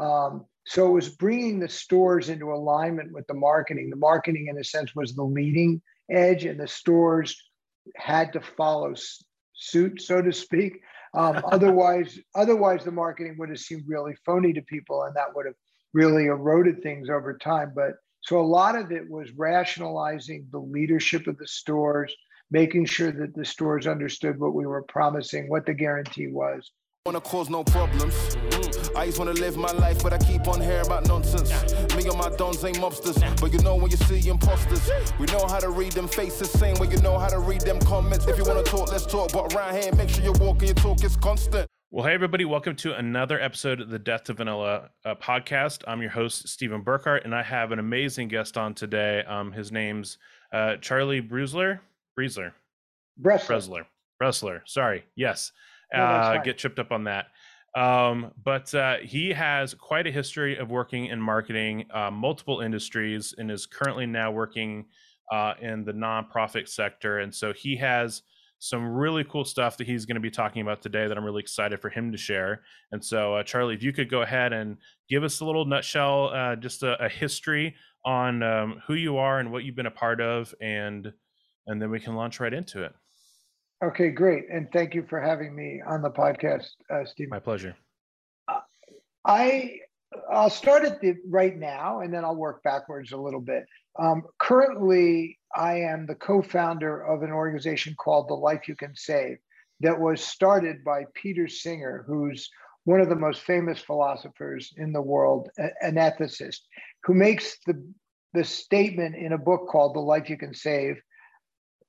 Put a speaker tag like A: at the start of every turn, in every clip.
A: Um, so it was bringing the stores into alignment with the marketing. The marketing, in a sense, was the leading edge, and the stores had to follow suit, so to speak. Um, otherwise, otherwise, the marketing would have seemed really phony to people, and that would have really eroded things over time. But so a lot of it was rationalizing the leadership of the stores, making sure that the stores understood what we were promising, what the guarantee was.
B: Wanna cause no problems. Mm. I just wanna live my life, but I keep on hearing about nonsense. Me and my dons ain't mobsters, but you know when you see imposters. We know how to read them faces, same way you know how to read them comments. If you wanna talk, let's talk, but around here, make sure you're walking your talk is constant.
C: Well, hey, everybody, welcome to another episode of the Death to Vanilla uh, podcast. I'm your host, Stephen Burkhart, and I have an amazing guest on today. Um, his name's uh, Charlie Brusler. Breezler.
A: Bresler.
C: Bresler. Bresler. Sorry. Yes uh, get tripped up on that. Um, but uh, he has quite a history of working in marketing, uh, multiple industries, and is currently now working uh, in the nonprofit sector. And so he has some really cool stuff that he's going to be talking about today that I'm really excited for him to share. And so, uh, Charlie, if you could go ahead and give us a little nutshell, uh, just a, a, history on um, who you are and what you've been a part of, and and then we can launch right into it.
A: Okay, great. And thank you for having me on the podcast, uh, Steve.
C: My pleasure. Uh,
A: I I'll start at the right now, and then I'll work backwards a little bit. Um, currently, I am the co-founder of an organization called The Life You Can Save, that was started by Peter Singer, who's one of the most famous philosophers in the world, an ethicist, who makes the the statement in a book called The Life You Can Save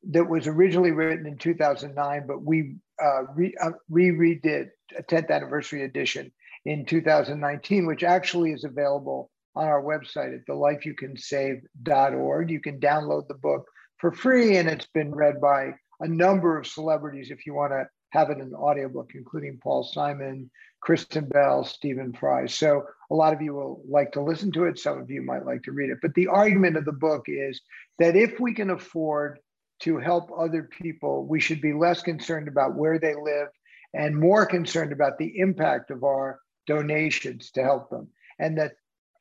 A: that was originally written in 2009, but we uh, re, uh, redid a 10th anniversary edition in 2019, which actually is available on our website at thelifeyoucansave.org. You can download the book for free, and it's been read by a number of celebrities if you want to have it in an audiobook, including Paul Simon, Kristen Bell, Stephen Fry. So a lot of you will like to listen to it. Some of you might like to read it. But the argument of the book is that if we can afford to help other people, we should be less concerned about where they live and more concerned about the impact of our donations to help them. And that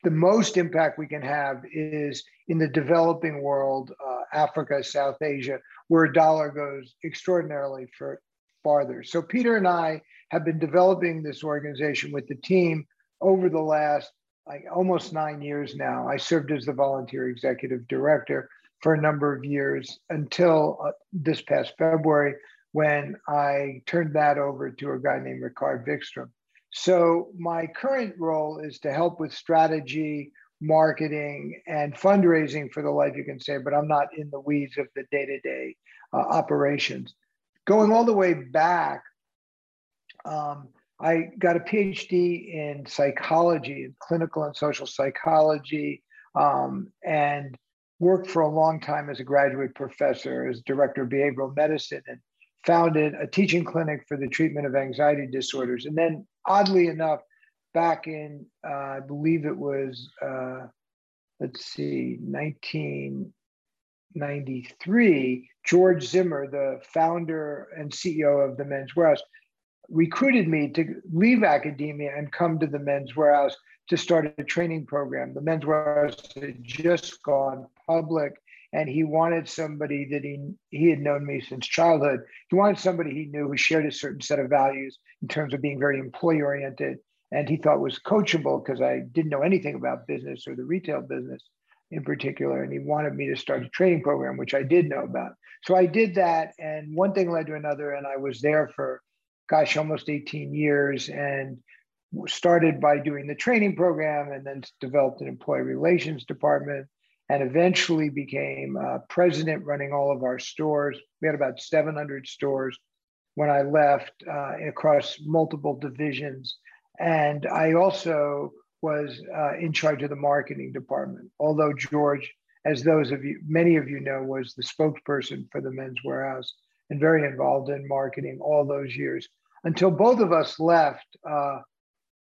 A: the most impact we can have is in the developing world, uh, Africa, South Asia, where a dollar goes extraordinarily for farther. So Peter and I have been developing this organization with the team over the last like almost nine years now. I served as the volunteer executive director for a number of years until uh, this past February when I turned that over to a guy named Ricard Vikstrom. So my current role is to help with strategy, marketing, and fundraising for the Life You Can Save, but I'm not in the weeds of the day-to-day uh, operations. Going all the way back, um, I got a PhD in psychology, in clinical and social psychology, um, and worked for a long time as a graduate professor, as director of behavioral medicine, and founded a teaching clinic for the treatment of anxiety disorders. And then, oddly enough, back in, uh, I believe it was, uh, let's see, 1993, George Zimmer, the founder and CEO of the Men's Wearhouse, recruited me to leave academia and come to the Men's Wearhouse to start a training program. The Men's Wearhouse had just gone public and he wanted somebody that he he had known me since childhood. He wanted somebody he knew who shared a certain set of values in terms of being very employee oriented, and he thought was coachable because I didn't know anything about business or the retail business in particular. And he wanted me to start a training program, which I did know about. So I did that, and one thing led to another, and I was there for, gosh, almost 18 years, and started by doing the training program, and then developed an employee relations department and eventually became uh, president running all of our stores. We had about 700 stores when I left uh, across multiple divisions. And I also was uh, in charge of the marketing department, although George, as those of you, many of you know, was the spokesperson for the Men's Wearhouse and very involved in marketing all those years. Until both of us left, uh,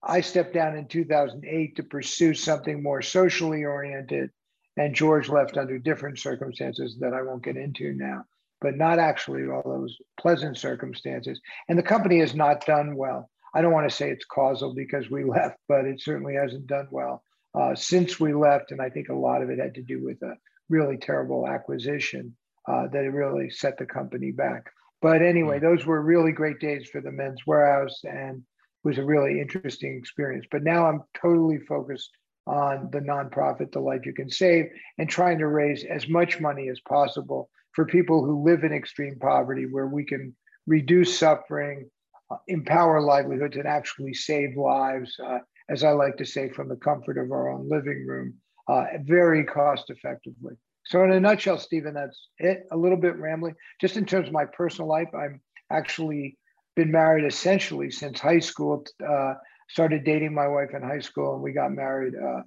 A: I stepped down in 2008 to pursue something more socially oriented and George left under different circumstances that I won't get into now, but not actually all those pleasant circumstances. And the company has not done well. I don't want to say it's causal because we left, but it certainly hasn't done well uh, since we left. And I think a lot of it had to do with a really terrible acquisition uh, that it really set the company back. But anyway, mm. those were really great days for the Men's Wearhouse and was a really interesting experience. But now I'm totally focused on the nonprofit, The Life You Can Save, and trying to raise as much money as possible for people who live in extreme poverty, where we can reduce suffering, uh, empower livelihoods, and actually save lives, uh, as I like to say, from the comfort of our own living room, uh, very cost effectively. So, in a nutshell, Stephen, that's it. A little bit rambling. Just in terms of my personal life, I'm actually been married essentially since high school. Uh, started dating my wife in high school, and we got married uh,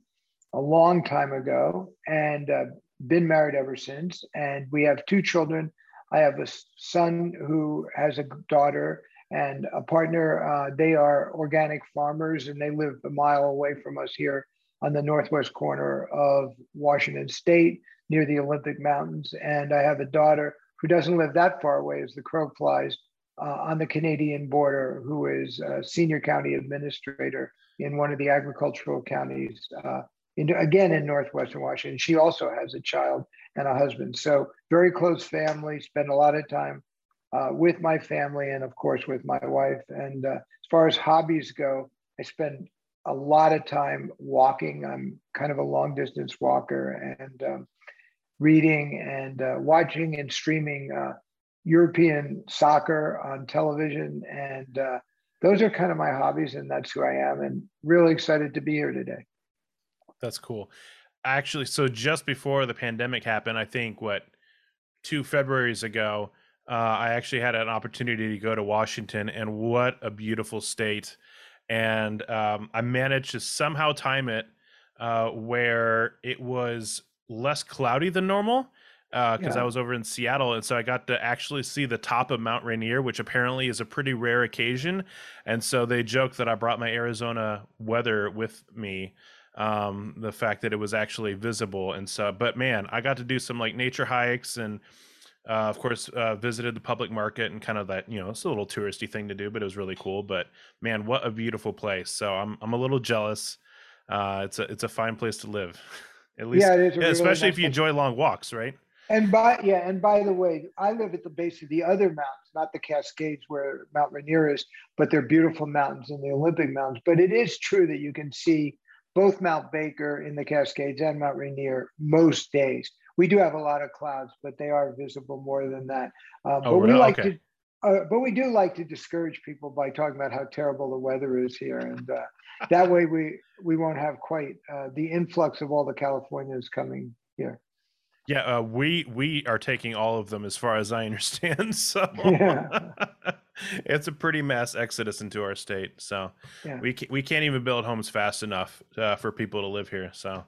A: a long time ago, and uh, been married ever since. And we have two children. I have a son who has a daughter and a partner. Uh, they are organic farmers, and they live a mile away from us here on the northwest corner of Washington State, near the Olympic Mountains. And I have a daughter who doesn't live that far away as the crow flies uh, on the Canadian border who is a senior county administrator in one of the agricultural counties, uh, in, again in Northwestern Washington. She also has a child and a husband. So, very close family, spend a lot of time uh, with my family and, of course, with my wife. And uh, as far as hobbies go, I spend a lot of time walking. I'm kind of a long distance walker and um, reading and uh, watching and streaming uh, European soccer on television. And uh, those are kind of my hobbies, and that's who I am. And really excited to be here today.
C: That's cool. Actually, so just before the pandemic happened, I think what two Februarys ago, uh, I actually had an opportunity to go to Washington, and what a beautiful state! And um, I managed to somehow time it uh, where it was less cloudy than normal because uh, yeah. I was over in Seattle, and so I got to actually see the top of Mount Rainier, which apparently is a pretty rare occasion. And so they joked that I brought my Arizona weather with me, um, the fact that it was actually visible. And so, but man, I got to do some like nature hikes and. Uh, of course, uh, visited the public market and kind of that, you know, it's a little touristy thing to do, but it was really cool. But man, what a beautiful place! So I'm I'm a little jealous. Uh, it's a it's a fine place to live, at least, yeah, yeah especially if you enjoy long walks, right?
A: And by yeah, and by the way, I live at the base of the other mountains, not the Cascades where Mount Rainier is, but they're beautiful mountains in the Olympic Mountains. But it is true that you can see both Mount Baker in the Cascades and Mount Rainier most days. We do have a lot of clouds, but they are visible more than that. Um, oh, but really? we like okay. to, uh, but we do like to discourage people by talking about how terrible the weather is here, and uh, that way we we won't have quite uh, the influx of all the Californians coming here.
C: Yeah, uh, we we are taking all of them as far as I understand. So yeah. it's a pretty mass exodus into our state. So yeah. we we can't even build homes fast enough uh, for people to live here. So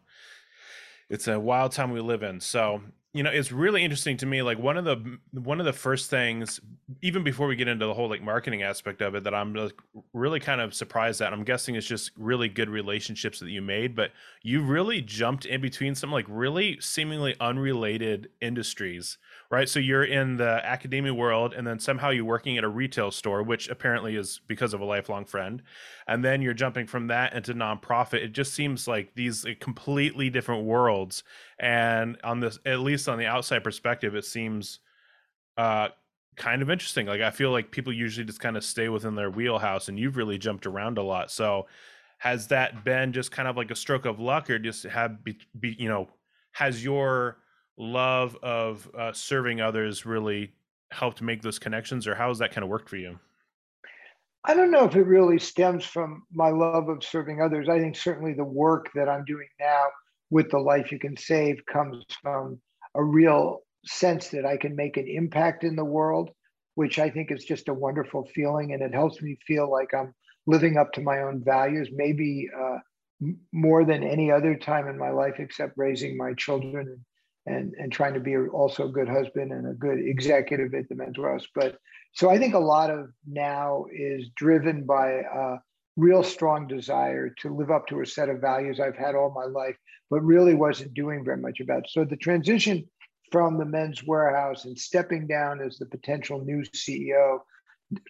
C: it's a wild time we live in. So you know it's really interesting to me like one of the one of the first things even before we get into the whole like marketing aspect of it that i'm like really kind of surprised at i'm guessing it's just really good relationships that you made but you really jumped in between some like really seemingly unrelated industries right? So you're in the academia world, and then somehow you're working at a retail store, which apparently is because of a lifelong friend, and then you're jumping from that into nonprofit. It just seems like these completely different worlds, and on this, at least on the outside perspective, it seems uh, kind of interesting. Like I feel like people usually just kind of stay within their wheelhouse, and you've really jumped around a lot. So has that been just kind of like a stroke of luck, or just have be, be you know has your love of uh, serving others really helped make those connections, or how has that kind of worked for you?
A: I don't know if it really stems from my love of serving others. I think certainly the work that I'm doing now with the life you can save comes from a real sense that I can make an impact in the world, which I think is just a wonderful feeling. And it helps me feel like I'm living up to my own values, maybe uh, more than any other time in my life, except raising my children and and and trying to be also a good husband and a good executive at the Men's Wearhouse. But so I think a lot of now is driven by a real strong desire to live up to a set of values I've had all my life, but really wasn't doing very much about. So the transition from the Men's Wearhouse and stepping down as the potential new CEO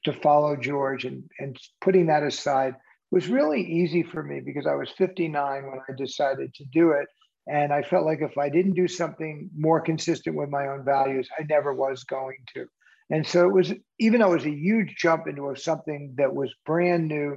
A: to follow George and, and putting that aside was really easy for me because I was 59 when I decided to do it. And I felt like if I didn't do something more consistent with my own values, I never was going to. And so it was, even though it was a huge jump into something that was brand new,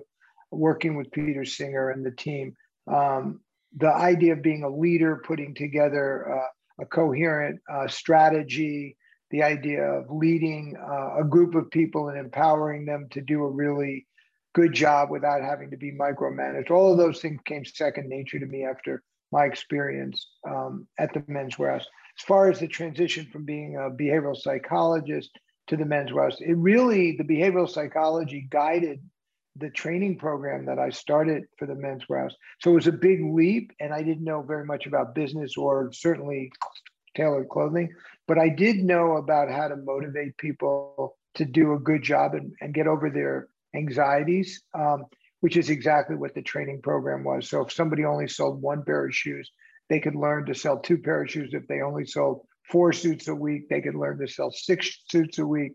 A: working with Peter Singer and the team, um, the idea of being a leader, putting together uh, a coherent uh, strategy, the idea of leading uh, a group of people and empowering them to do a really good job without having to be micromanaged. All of those things came second nature to me after my experience um, at the Men's Wearhouse. As far as the transition from being a behavioral psychologist to the Men's Wearhouse, it really, the behavioral psychology guided the training program that I started for the Men's Wearhouse. So it was a big leap, and I didn't know very much about business or certainly tailored clothing, but I did know about how to motivate people to do a good job and, and get over their anxieties, um, which is exactly what the training program was. So if somebody only sold one pair of shoes, they could learn to sell two pair of shoes. If they only sold four suits a week, they could learn to sell six suits a week.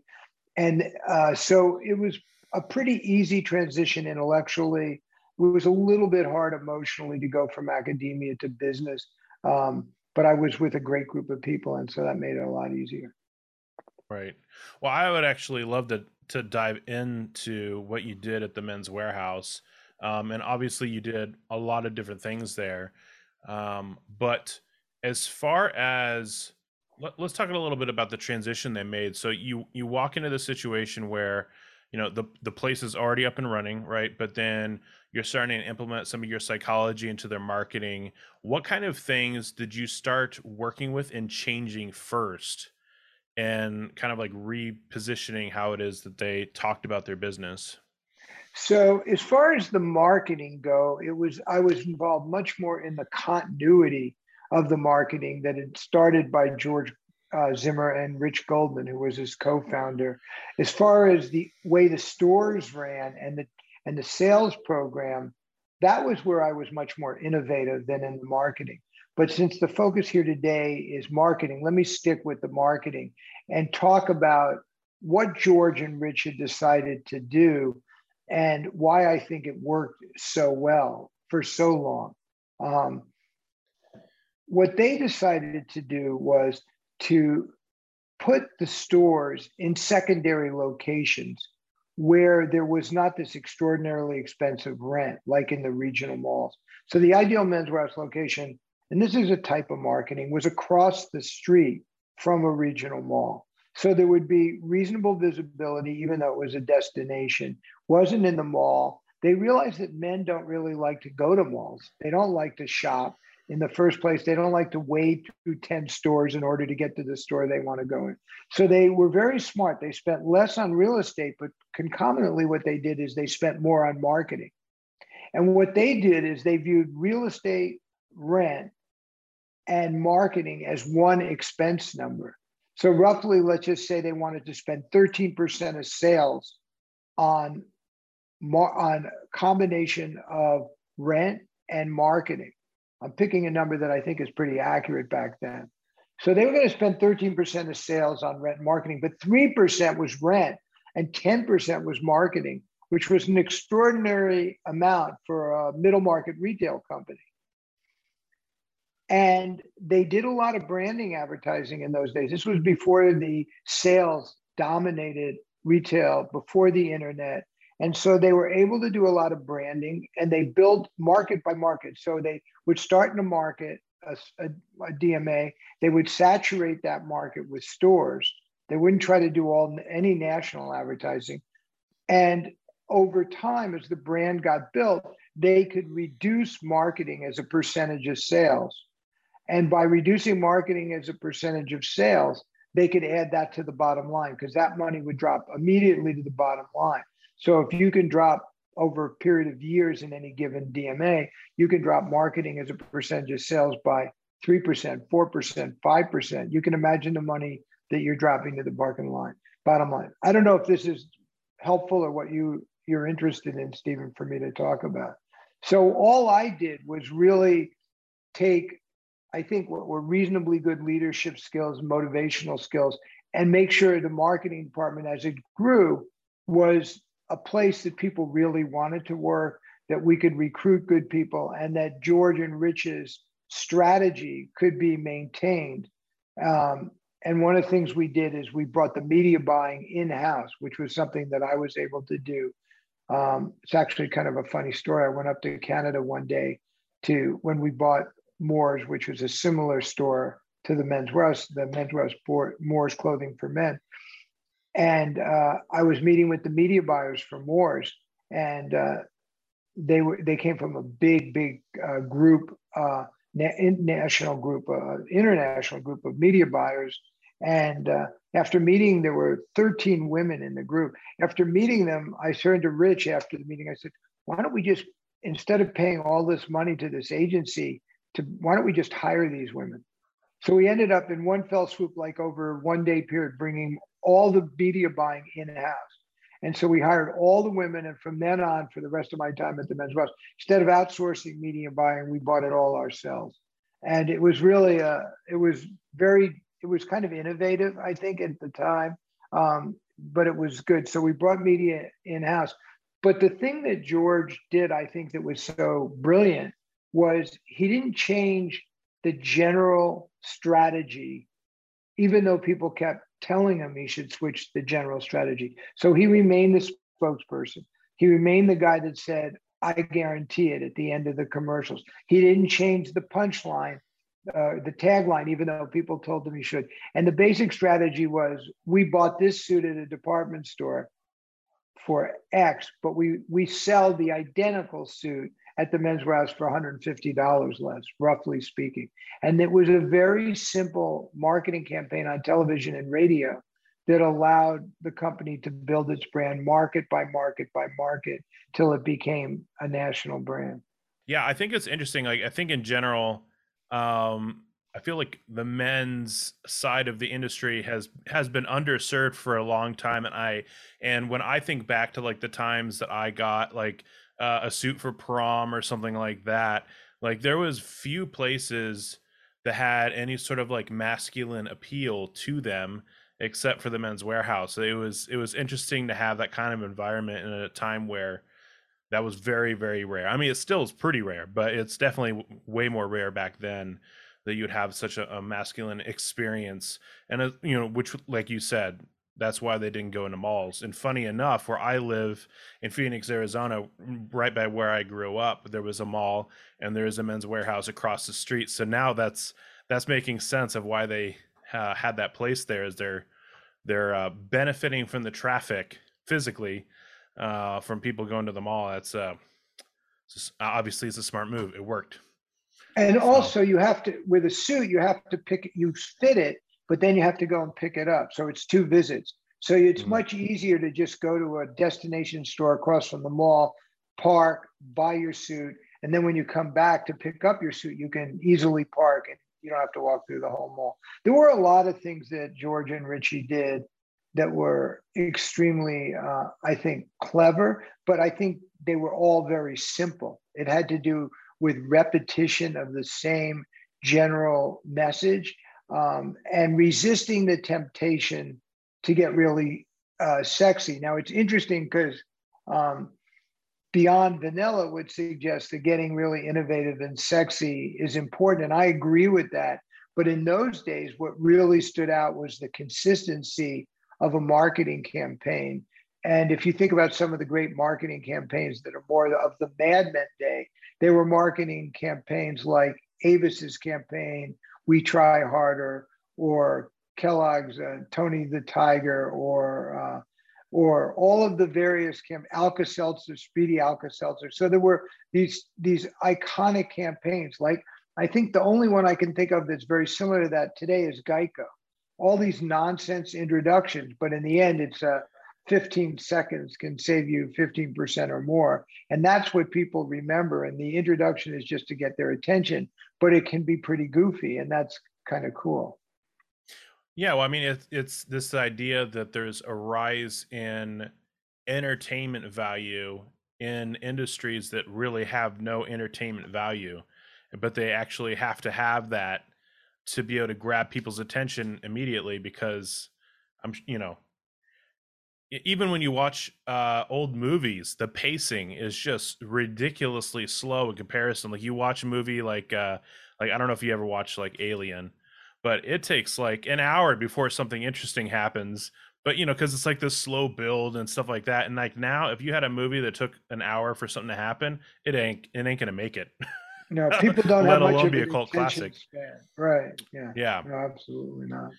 A: And uh, so it was a pretty easy transition intellectually. It was a little bit hard emotionally to go from academia to business. Um, but I was with a great group of people, and so that made it a lot easier.
C: Right. Well, I would actually love to to dive into what you did at the Men's Wearhouse. um, and obviously you did a lot of different things there. Um, but as far as let, us talk a little bit about the transition they made. So you you walk into the situation where you know the the place is already up and running, right? But then you're starting to implement some of your psychology into their marketing. What kind of things did you start working with and changing first? And kind of like repositioning how it is that they talked about their business.
A: So as far as the marketing go, it was I was involved much more in the continuity of the marketing that had started by George uh, Zimmer and Rich Goldman, who was his co-founder. As far as the way the stores ran and the and the sales program, that was where I was much more innovative than in the marketing. But since the focus here today is marketing, let me stick with the marketing and talk about what George and Richard decided to do and why I think it worked so well for so long. Um, what they decided to do was to put the stores in secondary locations where there was not this extraordinarily expensive rent like in the regional malls. So the ideal menswear location, and this is a type of marketing, was across the street from a regional mall. So there would be reasonable visibility, even though it was a destination, wasn't in the mall. They realized that men don't really like to go to malls. They don't like to shop in the first place. They don't like to wade through 10 stores in order to get to the store they want to go in. So they were very smart. They spent less on real estate, but concomitantly, what they did is they spent more on marketing. And what they did is they viewed real estate, rent, and marketing as one expense number. So roughly, let's just say they wanted to spend 13% of sales on on combination of rent and marketing. I'm picking a number that I think is pretty accurate back then. So they were going to spend 13% of sales on rent and marketing, but 3% was rent and 10% was marketing, which was an extraordinary amount for a middle market retail company. And they did a lot of branding advertising in those days. This was before the sales dominated retail, before the internet. And so they were able to do a lot of branding and they built market by market. So they would start in a market, a, a, a, DMA, they would saturate that market with stores. They wouldn't try to do all any national advertising. And over time, as the brand got built, they could reduce marketing as a percentage of sales. And by reducing marketing as a percentage of sales, they could add that to the bottom line because that money would drop immediately to the bottom line. So if you can drop over a period of years in any given DMA, you can drop marketing as a percentage of sales by 3%, 4%, 5%. You can imagine the money that you're dropping to the bottom line. Bottom line. I don't know if this is helpful or what you you're interested in, Stephen, for me to talk about. So all I did was really take, I think, what were reasonably good leadership skills, motivational skills, and make sure the marketing department, as it grew, was a place that people really wanted to work, that we could recruit good people, and that George and Rich's strategy could be maintained. Um, and one of the things we did is we brought the media buying in house, which was something that I was able to do. Um, it's actually kind of a funny story. I went up to Canada one day to when we bought Moores, which was a similar store to the Men's Wearhouse, the Men's Wearhouse Moores Clothing for Men. And uh, I was meeting with the media buyers for Moores, and uh, they were they came from a big, big uh, group, uh, national group, uh, international group of media buyers. And uh, after meeting, there were 13 women in the group. After meeting them, I turned to Rich after the meeting. I said, "Why don't we just instead of paying all this money to this agency, to why don't we just hire these women?" So we ended up in one fell swoop, like over one day period, bringing all the media buying in house. And so we hired all the women. And from then on, for the rest of my time at the Men's Wearhouse, instead of outsourcing media buying, we bought it all ourselves. And it was really, a, it was very, it was kind of innovative, I think, at the time. Um, but it was good. So we brought media in house. But the thing that George did, I think, that was so brilliant was he didn't change the general strategy, even though people kept telling him he should switch the general strategy. So he remained the spokesperson. He remained the guy that said, I guarantee it at the end of the commercials. He didn't change the punchline, uh, the tagline, even though people told him he should. And the basic strategy was we bought this suit at a department store for X, but we we sell the identical suit at the Men's Wearhouse for $150 less, roughly speaking. And it was a very simple marketing campaign on television and radio that allowed the company to build its brand market by market by market till it became a national brand.
C: Yeah, I think it's interesting. Like I think in general, um, I feel like the men's side of the industry has has been underserved for a long time, and I and when I think back to like the times that I got like uh, a suit for prom or something like that. Like there was few places that had any sort of like masculine appeal to them except for the Men's Wearhouse it was it was interesting to have that kind of environment in a time where that was very very rare. I mean it still is pretty rare but it's definitely way more rare back then that you'd have such a, a masculine experience and a, you know which like you said that's why they didn't go into malls. And funny enough, where I live in Phoenix, Arizona, right by where I grew up, there was a mall and there is a Men's Wearhouse across the street. So now that's that's making sense of why they uh, had that place there. Is they're they're uh, benefiting from the traffic physically uh, from people going to the mall. That's uh, just, obviously it's a smart move. It worked.
A: And so. also, you have to with a suit, you have to pick you fit it but then you have to go and pick it up. So it's two visits. So it's mm-hmm. much easier to just go to a destination store across from the mall, park, buy your suit, and then when you come back to pick up your suit, you can easily park and you don't have to walk through the whole mall. There were a lot of things that George and Richie did that were extremely, uh, I think, clever, but I think they were all very simple. It had to do with repetition of the same general message um, and resisting the temptation to get really uh, sexy. Now, it's interesting because um, Beyond Vanilla would suggest that getting really innovative and sexy is important. And I agree with that. But in those days, what really stood out was the consistency of a marketing campaign. And if you think about some of the great marketing campaigns that are more of the Mad Men day, they were marketing campaigns like Avis's campaign we Try Harder or Kellogg's uh, Tony the Tiger or uh, or all of the various camp Alka Seltzer, Speedy Alka Seltzer. So there were these these iconic campaigns. Like I think the only one I can think of that's very similar to that today is Geico. All these nonsense introductions, but in the end, it's a 15 seconds can save you 15% or more. And that's what people remember. And the introduction is just to get their attention, but it can be pretty goofy. And that's kind of cool.
C: Yeah. Well, I mean, it's, it's this idea that there's a rise in entertainment value in industries that really have no entertainment value, but they actually have to have that to be able to grab people's attention immediately because I'm, you know, even when you watch uh, old movies, the pacing is just ridiculously slow in comparison. Like you watch a movie like uh, like I don't know if you ever watched like Alien, but it takes like an hour before something interesting happens. But you know, because it's like this slow build and stuff like that. And like now, if you had a movie that took an hour for something to happen, it ain't it ain't gonna make it.
A: No, people don't have much of be a cult classic. Span. Right. Yeah.
C: Yeah.
A: No, absolutely not.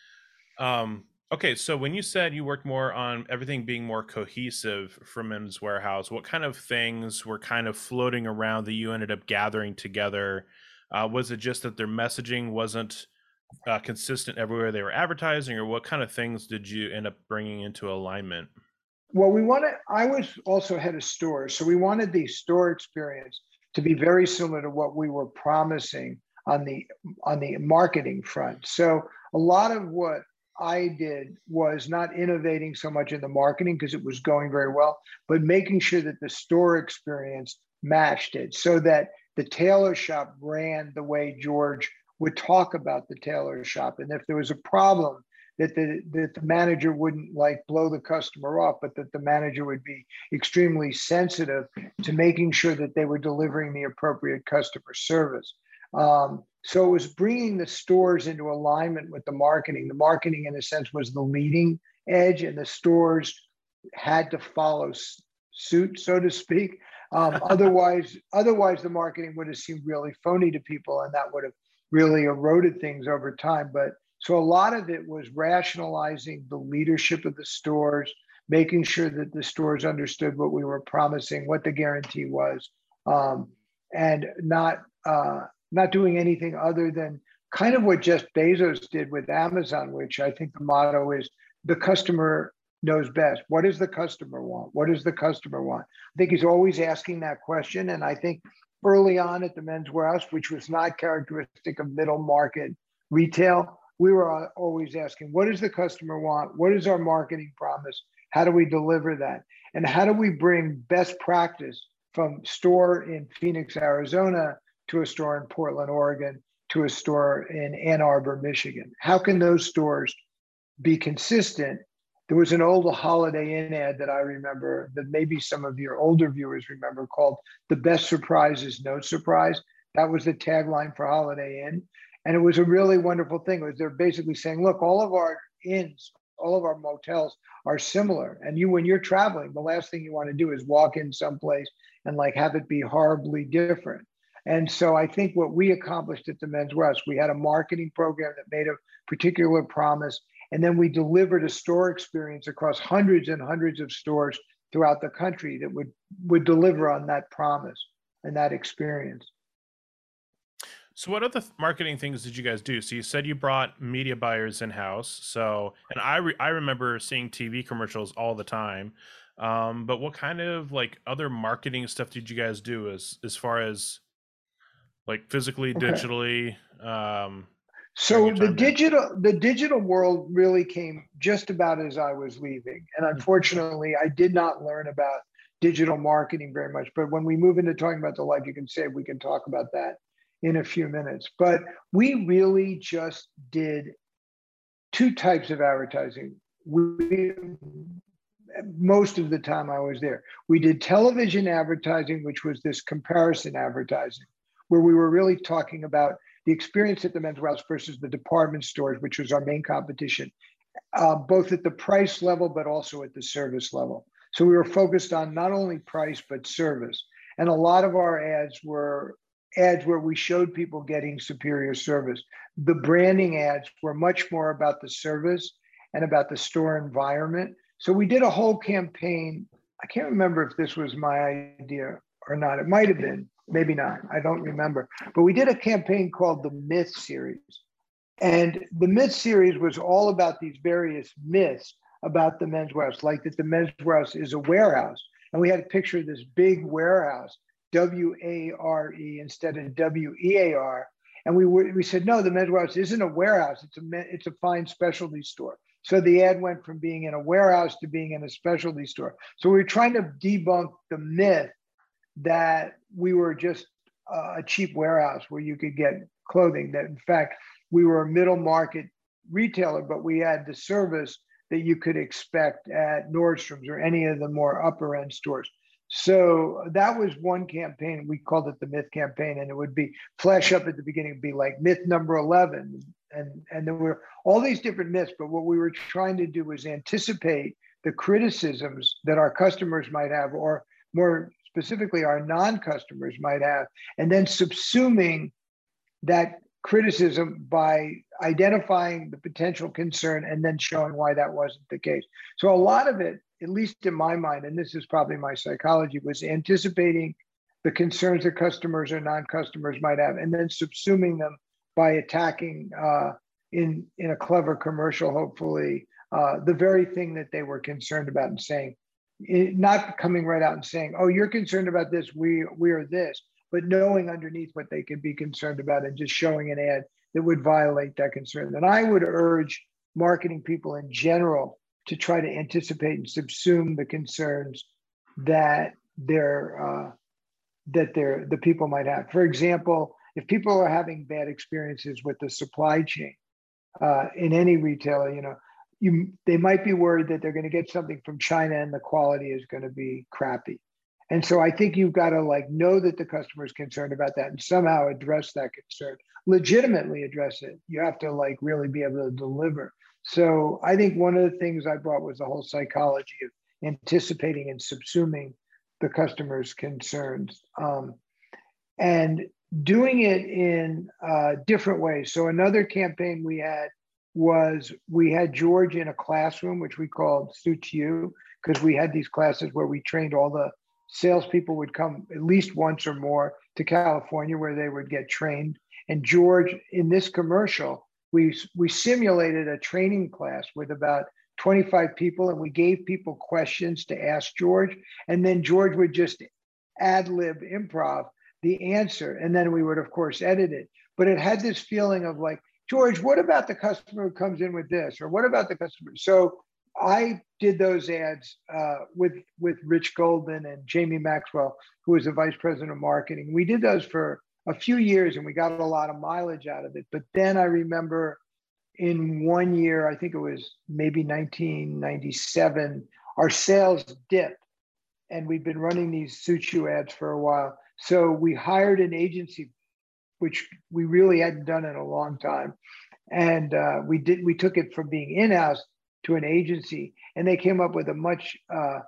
C: Um, Okay, so when you said you worked more on everything being more cohesive for Men's Wearhouse, what kind of things were kind of floating around that you ended up gathering together? Uh, was it just that their messaging wasn't uh, consistent everywhere they were advertising, or what kind of things did you end up bringing into alignment?
A: Well, we wanted. I was also head of stores, so we wanted the store experience to be very similar to what we were promising on the on the marketing front. So a lot of what I did was not innovating so much in the marketing because it was going very well, but making sure that the store experience matched it so that the tailor shop ran the way George would talk about the tailor shop. And if there was a problem, that the, that the manager wouldn't like blow the customer off, but that the manager would be extremely sensitive to making sure that they were delivering the appropriate customer service. Um, so it was bringing the stores into alignment with the marketing. The marketing, in a sense, was the leading edge, and the stores had to follow suit, so to speak. Um, otherwise, otherwise, the marketing would have seemed really phony to people, and that would have really eroded things over time. But so a lot of it was rationalizing the leadership of the stores, making sure that the stores understood what we were promising, what the guarantee was, um, and not uh, not doing anything other than kind of what Jeff Bezos did with Amazon, which I think the motto is the customer knows best. What does the customer want? What does the customer want? I think he's always asking that question. And I think early on at the Men's Wearhouse, which was not characteristic of middle market retail, we were always asking, what does the customer want? What is our marketing promise? How do we deliver that? And how do we bring best practice from store in Phoenix, Arizona to a store in Portland, Oregon, to a store in Ann Arbor, Michigan? How can those stores be consistent? There was an old Holiday Inn ad that I remember that maybe some of your older viewers remember called The Best Surprise is No Surprise. That was the tagline for Holiday Inn. And it was a really wonderful thing. It was they're basically saying, look, all of our inns, all of our motels are similar. And you, when you're traveling, the last thing you want to do is walk in someplace and like have it be horribly different. And so I think what we accomplished at the Men's Wearhouse, we had a marketing program that made a particular promise. And then we delivered a store experience across hundreds and hundreds of stores throughout the country that would, would deliver on that promise and that experience.
C: So, what other marketing things did you guys do? So, you said you brought media buyers in house. So, and I re- I remember seeing TV commercials all the time. Um, but what kind of like other marketing stuff did you guys do as as far as like physically, okay. digitally. Um,
A: so the digital the digital world really came just about as I was leaving, and mm-hmm. unfortunately, I did not learn about digital marketing very much. But when we move into talking about the life you can save, we can talk about that in a few minutes. But we really just did two types of advertising. We most of the time I was there. We did television advertising, which was this comparison advertising where we were really talking about the experience at the men's wearhouse versus the department stores, which was our main competition, uh, both at the price level, but also at the service level. So we were focused on not only price, but service. And a lot of our ads were ads where we showed people getting superior service. The branding ads were much more about the service and about the store environment. So we did a whole campaign. I can't remember if this was my idea or not. It might have been, maybe not. I don't remember. But we did a campaign called the Myth Series. And the Myth Series was all about these various myths about the men's warehouse, like that the men's warehouse is a warehouse. And we had a picture of this big warehouse, W A R E instead of W E A R. And we, were, we said, no, the men's warehouse isn't a warehouse, it's a, it's a fine specialty store. So the ad went from being in a warehouse to being in a specialty store. So we were trying to debunk the myth that we were just a cheap warehouse where you could get clothing. That in fact, we were a middle market retailer, but we had the service that you could expect at Nordstrom's or any of the more upper end stores. So that was one campaign. We called it the myth campaign, and it would be flash up at the beginning, be like myth number 11. And, and there were all these different myths, but what we were trying to do was anticipate the criticisms that our customers might have, or more specifically, our non customers might have, and then subsuming that criticism by identifying the potential concern and then showing why that wasn't the case. So a lot of it, at least in my mind, and this is probably my psychology, was anticipating the concerns that customers or non-customers might have, and then subsuming them by attacking uh, in in a clever commercial, hopefully, uh, the very thing that they were concerned about and saying, not coming right out and saying, "Oh, you're concerned about this. We we are this," but knowing underneath what they could be concerned about and just showing an ad that would violate that concern. And I would urge marketing people in general to try to anticipate and subsume the concerns that their uh, that their the people might have. For example, if people are having bad experiences with the supply chain uh, in any retailer, you know, you they might be worried that they're going to get something from China and the quality is going to be crappy. And so I think you've got to like know that the customer is concerned about that and somehow address that concern, legitimately address it. You have to like really be able to deliver. So I think one of the things I brought was the whole psychology of anticipating and subsuming the customer's concerns um, and doing it in uh, different ways. So another campaign we had was we had George in a classroom, which we called Suits You, because we had these classes where we trained all the salespeople would come at least once or more to California where they would get trained. And George, in this commercial, we we simulated a training class with about 25 people, and we gave people questions to ask George, and then George would just ad lib improv the answer, and then we would of course edit it. But it had this feeling of like, George, what about the customer who comes in with this, or what about the customer? So I did those ads uh, with with Rich Goldman and Jamie Maxwell, who was the vice president of marketing. We did those for a few years, and we got a lot of mileage out of it. But then I remember in one year, I think it was maybe 1997, our sales dipped, and we'd been running these You ads for a while. So we hired an agency, which we really hadn't done in a long time, and uh, we did. We took it from being in house to an agency, and they came up with a much uh,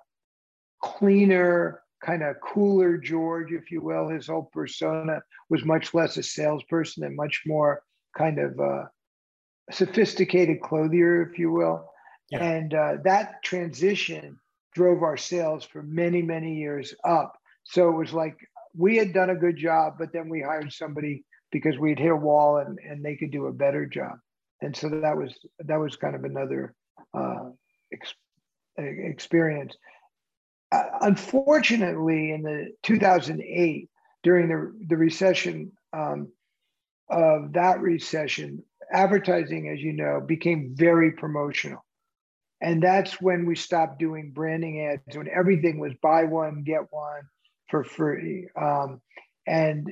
A: cleaner, kind of cooler George, if you will. His whole persona was much less a salesperson and much more kind of uh, sophisticated clothier, if you will. Yeah. And uh, that transition drove our sales for many, many years up. So it was like we had done a good job, but then we hired somebody because we'd hit a wall and, and they could do a better job. And so that was that was kind of another uh, ex- experience. Uh, unfortunately, in the 2008, during the, the recession um, of that recession, advertising, as you know, became very promotional. And that's when we stopped doing branding ads, when everything was buy one, get one for free. Um, and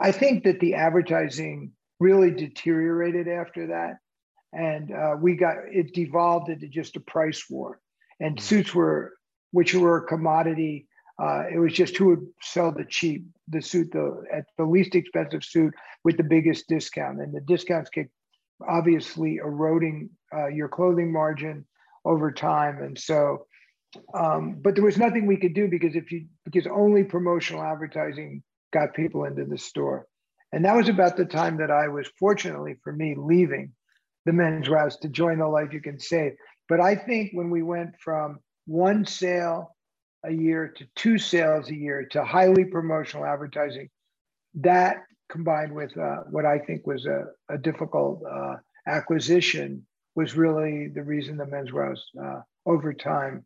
A: I think that the advertising really deteriorated after that and uh, we got it devolved into just a price war. And mm-hmm. suits were, which were a commodity. Uh, it was just who would sell the cheap, the suit, the at the least expensive suit with the biggest discount, and the discounts kept obviously eroding uh, your clothing margin over time. And so, um, but there was nothing we could do because if you because only promotional advertising got people into the store, and that was about the time that I was fortunately for me leaving the Men's Wearhouse to join the life you can save. But I think when we went from one sale a year to two sales a year to highly promotional advertising, that combined with uh, what I think was a, a difficult uh, acquisition was really the reason the Men's Wearhouse uh, over time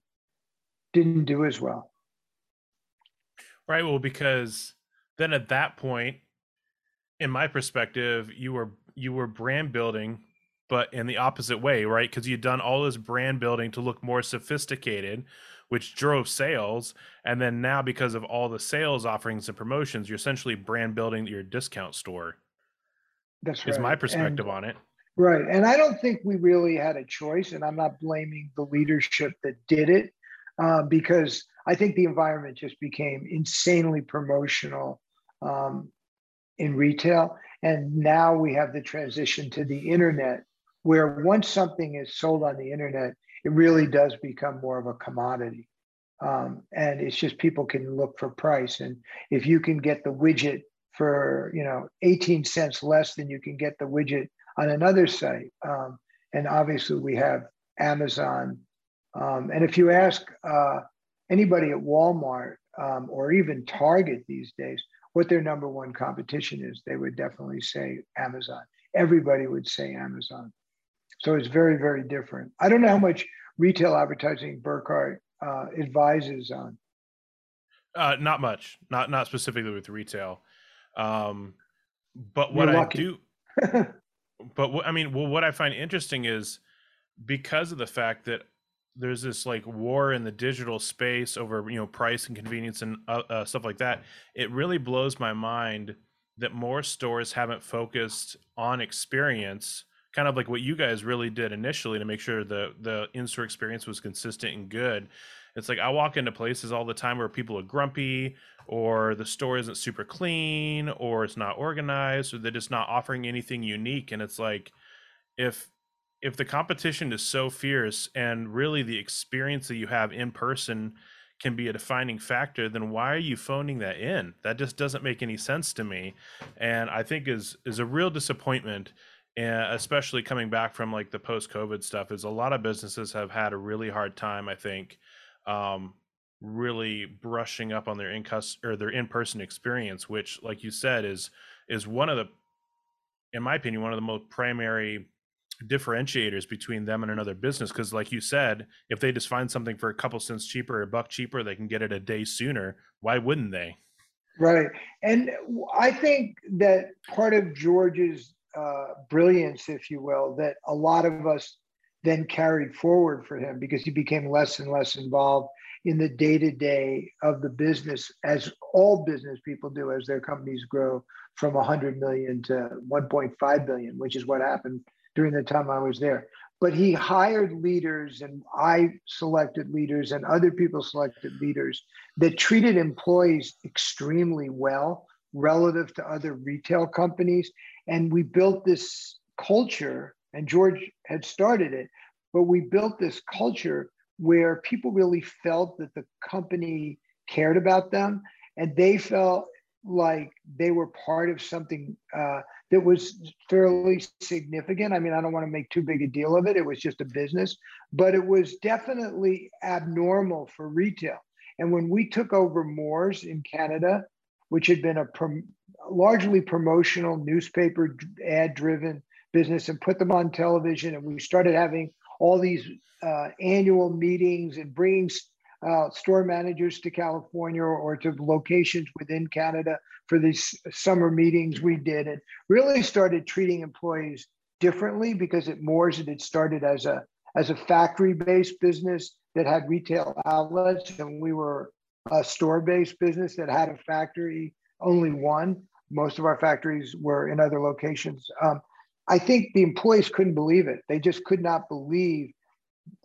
A: didn't do as well.
C: Right. Well, because then at that point, in my perspective, you were you were brand building but in the opposite way, right? Because you'd done all this brand building to look more sophisticated, which drove sales. And then now, because of all the sales offerings and promotions, you're essentially brand building your discount store.
A: That's
C: right. Is my perspective and, on it.
A: Right. And I don't think we really had a choice. And I'm not blaming the leadership that did it uh, because I think the environment just became insanely promotional um, in retail. And now we have the transition to the internet, where once something is sold on the internet, it really does become more of a commodity. Um, and it's just people can look for price. And if you can get the widget for you know 18 cents less than you can get the widget on another site, um, and obviously we have Amazon. Um, and if you ask uh, anybody at Walmart um, or even Target these days what their number one competition is, they would definitely say Amazon. Everybody would say Amazon. So it's very, very different. I don't know how much retail advertising Burkhart uh, advises on.
C: Uh, not much, not not specifically with retail, um, but what I do, but what I mean, well, what I find interesting is because of the fact that there's this like war in the digital space over you know price and convenience and uh, uh, stuff like that. It really blows my mind that more stores haven't focused on experience kind of like what you guys really did initially to make sure the the in-store experience was consistent and good. It's like i walk into places all the time where people are grumpy or the store isn't super clean or it's not organized or they're just not offering anything unique and it's like if if the competition is so fierce and really the experience that you have in person can be a defining factor then why are you phoning that in? That just doesn't make any sense to me. And i think is is a real disappointment and especially coming back from like the post covid stuff is a lot of businesses have had a really hard time i think um, really brushing up on their in or their in-person experience which like you said is is one of the in my opinion one of the most primary differentiators between them and another business because like you said if they just find something for a couple cents cheaper or a buck cheaper they can get it a day sooner why wouldn't they?
A: Right and i think that part of george's uh, brilliance if you will that a lot of us then carried forward for him because he became less and less involved in the day to day of the business, as all business people do as their companies grow from 100 million to 1.5 billion, which is what happened during the time I was there. But he hired leaders, and I selected leaders, and other people selected leaders that treated employees extremely well relative to other retail companies. And we built this culture, and George had started it, but we built this culture where people really felt that the company cared about them and they felt like they were part of something uh, that was fairly significant. I mean, I don't want to make too big a deal of it. It was just a business, but it was definitely abnormal for retail. And when we took over Moores in Canada, which had been a prom- largely promotional newspaper ad driven business, and put them on television, and we started having all these uh, annual meetings and bringing uh, store managers to California or, to locations within Canada for these summer meetings we did. And really started treating employees differently because at Moores it had started as a as a factory-based business that had retail outlets and we were a store-based business that had a factory only one. Most of our factories were in other locations. Um, i think the employees couldn't believe it. They just could not believe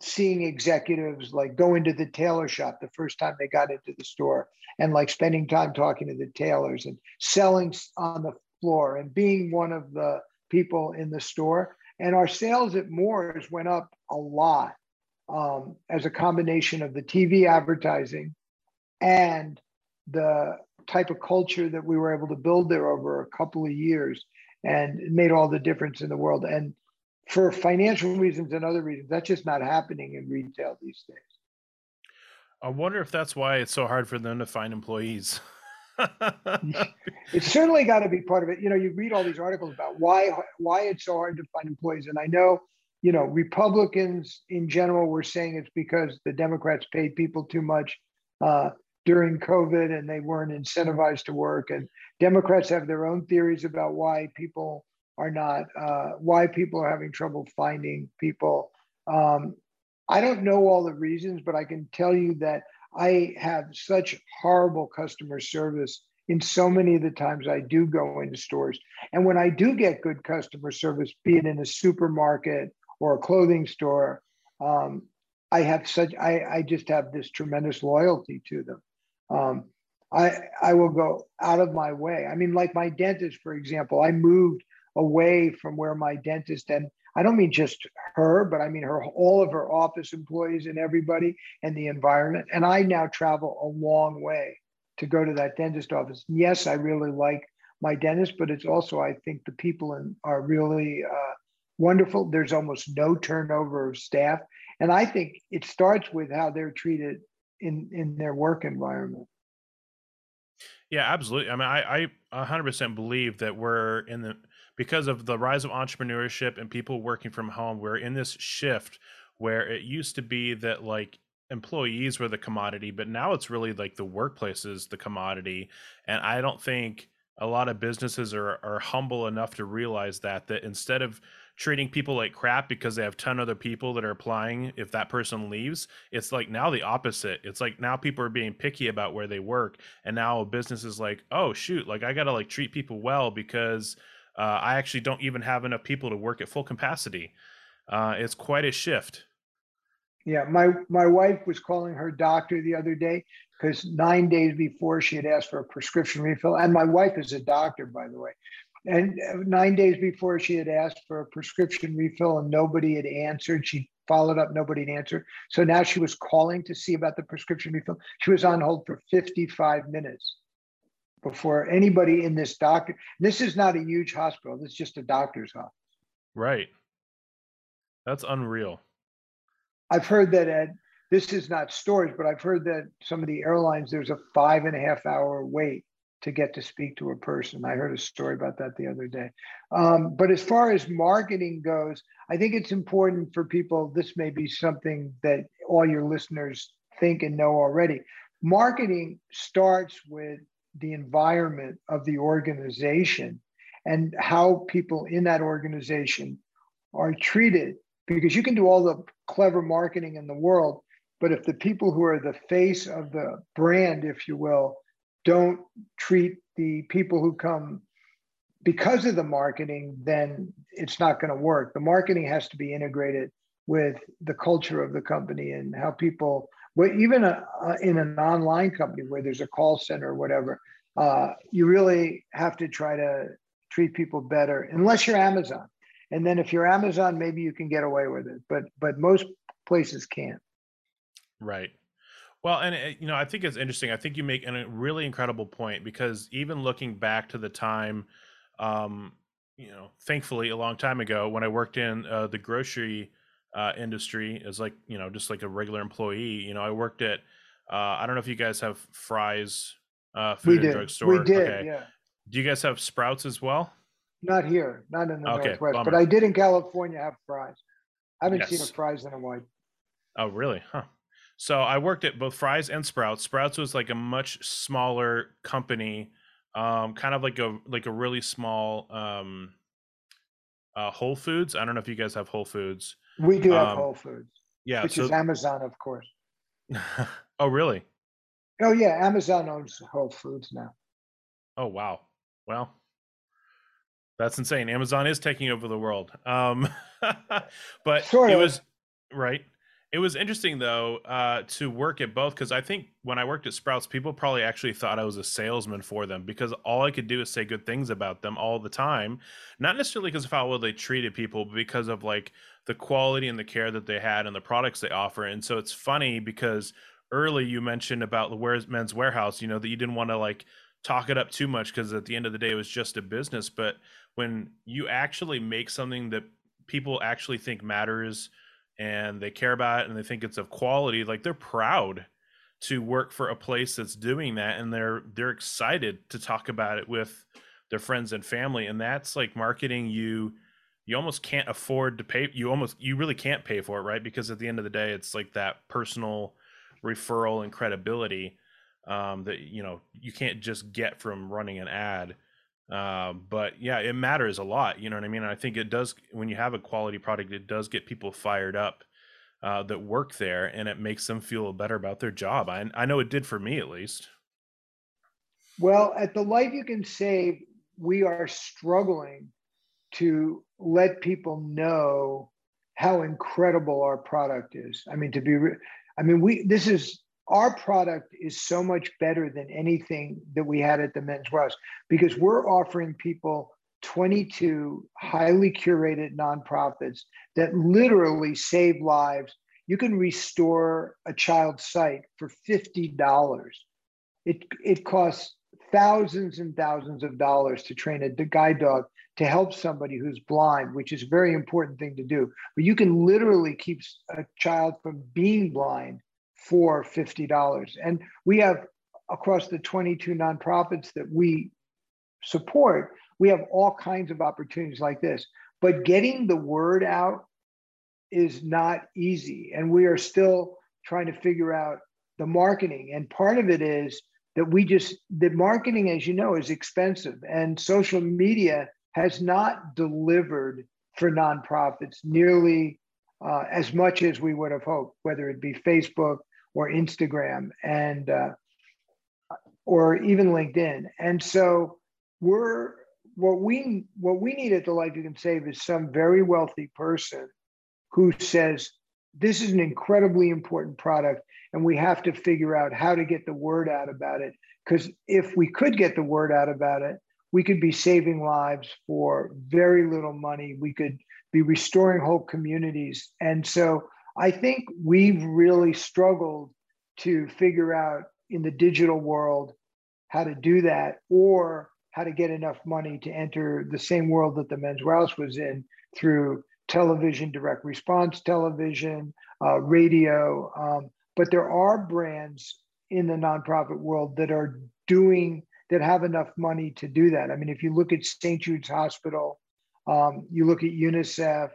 A: seeing executives like go into the tailor shop the first time they got into the store and like spending time talking to the tailors and selling on the floor and being one of the people in the store. And our sales at Moores went up a lot um, as a combination of the TV advertising and the type of culture that we were able to build there over a couple of years. And it made all the difference in the world. And for financial reasons and other reasons, that's just not happening in retail these days.
C: I wonder if that's why it's so hard for them to find employees.
A: it's certainly got to be part of it. You know, you read all these articles about why why it's so hard to find employees, and I know, you know, Republicans in general were saying it's because the Democrats paid people too much uh, during COVID and they weren't incentivized to work. And Democrats have their own theories about why people are not uh, why people are having trouble finding people. Um, I don't know all the reasons, but I can tell you that I have such horrible customer service in so many of the times I do go into stores. And when I do get good customer service, be it in a supermarket or a clothing store, um, I have such I, I just have this tremendous loyalty to them. Um, I I will go out of my way. I mean, like my dentist, for example, I moved away from where my dentist and I don't mean just her, but I mean her all of her office employees and everybody and the environment. And I now travel a long way to go to that dentist office. Yes, I really like my dentist, but it's also I think the people in, are really uh, wonderful. There's almost no turnover of staff, and I think it starts with how they're treated in in their work environment.
C: Yeah, absolutely. I mean, I, I 100% believe that we're in the because of the rise of entrepreneurship and people working from home, we're in this shift where it used to be that like employees were the commodity, but now it's really like the workplace is the commodity. And I don't think a lot of businesses are are humble enough to realize that that instead of treating people like crap because they have 10 other people that are applying if that person leaves it's like now the opposite it's like now people are being picky about where they work and now a business is like oh shoot like i gotta like treat people well because uh, i actually don't even have enough people to work at full capacity uh, it's quite a shift
A: yeah my my wife was calling her doctor the other day because nine days before she had asked for a prescription refill and my wife is a doctor by the way and uh, nine days before she had asked for a prescription refill and nobody had answered, she followed up, nobody had answered. So now she was calling to see about the prescription refill. She was on hold for 55 minutes before anybody in this doctor. This is not a huge hospital, this is just a doctor's office.
C: Right. That's unreal.
A: I've heard that at this is not storage, but I've heard that some of the airlines, there's a five and a half hour wait to get to speak to a person. I heard a story about that the other day. Um, but as far as marketing goes, I think it's important for people. This may be something that all your listeners think and know already. Marketing starts with the environment of the organization and how people in that organization are treated. Because you can do all the clever marketing in the world, but if the people who are the face of the brand, if you will, don't treat the people who come because of the marketing, then it's not going to work. The marketing has to be integrated with the culture of the company and how people, well, even a, uh, in an online company where there's a call center or whatever, uh, you really have to try to treat people better, unless you're Amazon. And then if you're Amazon, maybe you can get away with it, but but most places can't.
C: Right. Well, and it, you know, I think it's interesting. I think you make a really incredible point because even looking back to the time, um, you know, thankfully a long time ago when I worked in uh, the grocery uh, industry as like you know just like a regular employee. You know, I worked at uh, I don't know if you guys have Fry's uh, food we and
A: did.
C: drug store.
A: We did, okay. yeah.
C: Do you guys have Sprouts as well?
A: Not here, not in the okay, Northwest, bummer. but I did in California have Fry's. I haven't yes. seen a Fry's in a while.
C: Oh, really? Huh. So I worked at both Fry's and Sprouts. Sprouts was like a much smaller company, um, kind of like a like a really small um, uh, Whole Foods. I don't know if you guys have Whole Foods.
A: We do have um, Whole Foods.
C: Yeah,
A: which so, is Amazon, of course.
C: oh, really?
A: Oh, yeah. Amazon owns Whole Foods now.
C: Oh, wow. Well, that's insane. Amazon is taking over the world. Um, but sort it was right. It was interesting though uh, to work at both because I think when I worked at Sprouts, people probably actually thought I was a salesman for them because all I could do is say good things about them all the time, not necessarily because of how well they treated people, but because of like the quality and the care that they had and the products they offer. And so it's funny because early you mentioned about the Men's Wearhouse, you know, that you didn't want to like talk it up too much because at the end of the day it was just a business. But when you actually make something that people actually think matters and they care about it and they think it's of quality like they're proud to work for a place that's doing that and they're they're excited to talk about it with their friends and family and that's like marketing you you almost can't afford to pay you almost you really can't pay for it right? Because at the end of the day it's like that personal referral and credibility um, that you know you can't just get from running an ad uh, but yeah, it matters a lot. You know what I mean? And I think it does when you have a quality product, it does get people fired up uh, that work there, and it makes them feel better about their job. I I know it did for me at least.
A: Well, at the Life You Can Save, we are struggling to let people know how incredible our product is. I mean, to be, re- I mean, we, this is, our product is so much better than anything that we had at the Men's Wearhouse because we're offering people 22 highly curated nonprofits that literally save lives. You can restore a child's sight for $50. It, it costs thousands and thousands of dollars to train a guide dog to help somebody who's blind, which is a very important thing to do. But you can literally keep a child from being blind for $50. And we have across the 22 nonprofits that we support, we have all kinds of opportunities like this. But getting the word out is not easy. And we are still trying to figure out the marketing. And part of it is that we just, the marketing, as you know, is expensive. And social media has not delivered for nonprofits nearly uh, as much as we would have hoped, whether it be Facebook or Instagram and uh, or even LinkedIn. And so we're what we what we need at the Life You Can Save is some very wealthy person who says this is an incredibly important product and we have to figure out how to get the word out about it. Because if we could get the word out about it we could be saving lives for very little money. We could be restoring whole communities. And so i think we've really struggled to figure out in the digital world how to do that or how to get enough money to enter the same world that the men's wearhouse was in through television direct response television uh, radio um, but there are brands in the nonprofit world that are doing that have enough money to do that. I mean, if you look at St. Jude's Hospital, um, you look at UNICEF,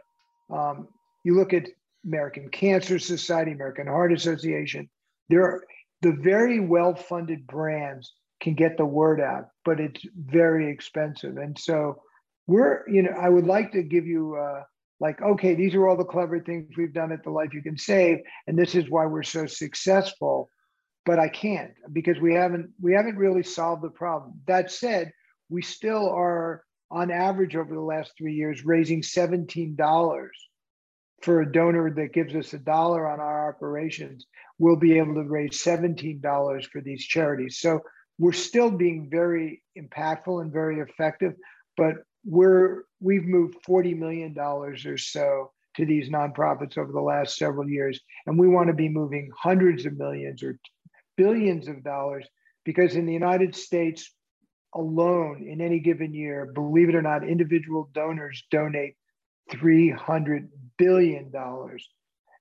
A: um, you look at American Cancer Society, American Heart Association. There, are, the very well-funded brands can get the word out, but it's very expensive. And so, we're, you know, I would like to give you. Uh, like, okay, these are all the clever things we've done at the Life You Can Save, and this is why we're so successful. But I can't because we haven't we haven't really solved the problem. That said, we still are on average over the last three years raising $17 for a donor that gives us a dollar on our operations. We'll be able to raise $17 for these charities. So we're still being very impactful and very effective, but we're we've moved 40 million dollars or so to these nonprofits over the last several years and we want to be moving hundreds of millions or billions of dollars because in the United States alone in any given year believe it or not individual donors donate 300 billion dollars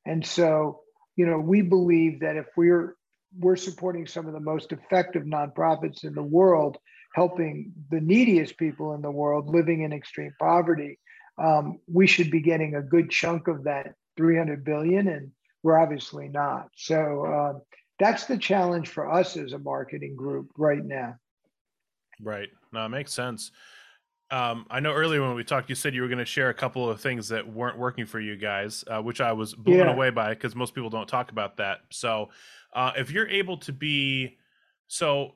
A: and so you know we believe that if we're we're supporting some of the most effective nonprofits in the world helping the neediest people in the world living in extreme poverty, um, we should be getting a good chunk of that 300 billion, and we're obviously not. So uh, that's the challenge for us as a marketing group right now.
C: Right. No, it makes sense. Um, I know earlier when we talked, you said you were going to share a couple of things that weren't working for you guys, uh, which I was blown yeah. away by because most people don't talk about that. So, uh, if you're able to be, so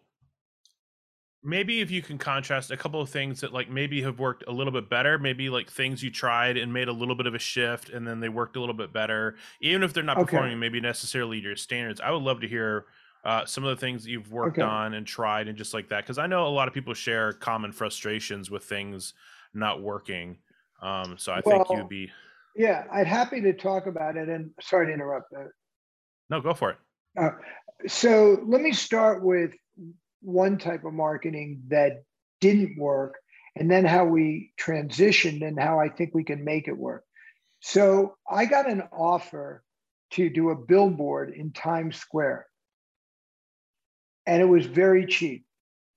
C: maybe if you can contrast a couple of things that like maybe have worked a little bit better maybe like things you tried and made a little bit of a shift and then they worked a little bit better even if they're not okay. performing maybe necessarily your standards i would love to hear uh, some of the things you've worked okay. on and tried and just like that because i know a lot of people share common frustrations with things not working um, so i well, think you'd be
A: yeah i'd happy to talk about it and sorry to interrupt that
C: no go for it
A: uh, so let me start with one type of marketing that didn't work, and then how we transitioned and how I think we can make it work. So I got an offer to do a billboard in Times Square. And it was very cheap.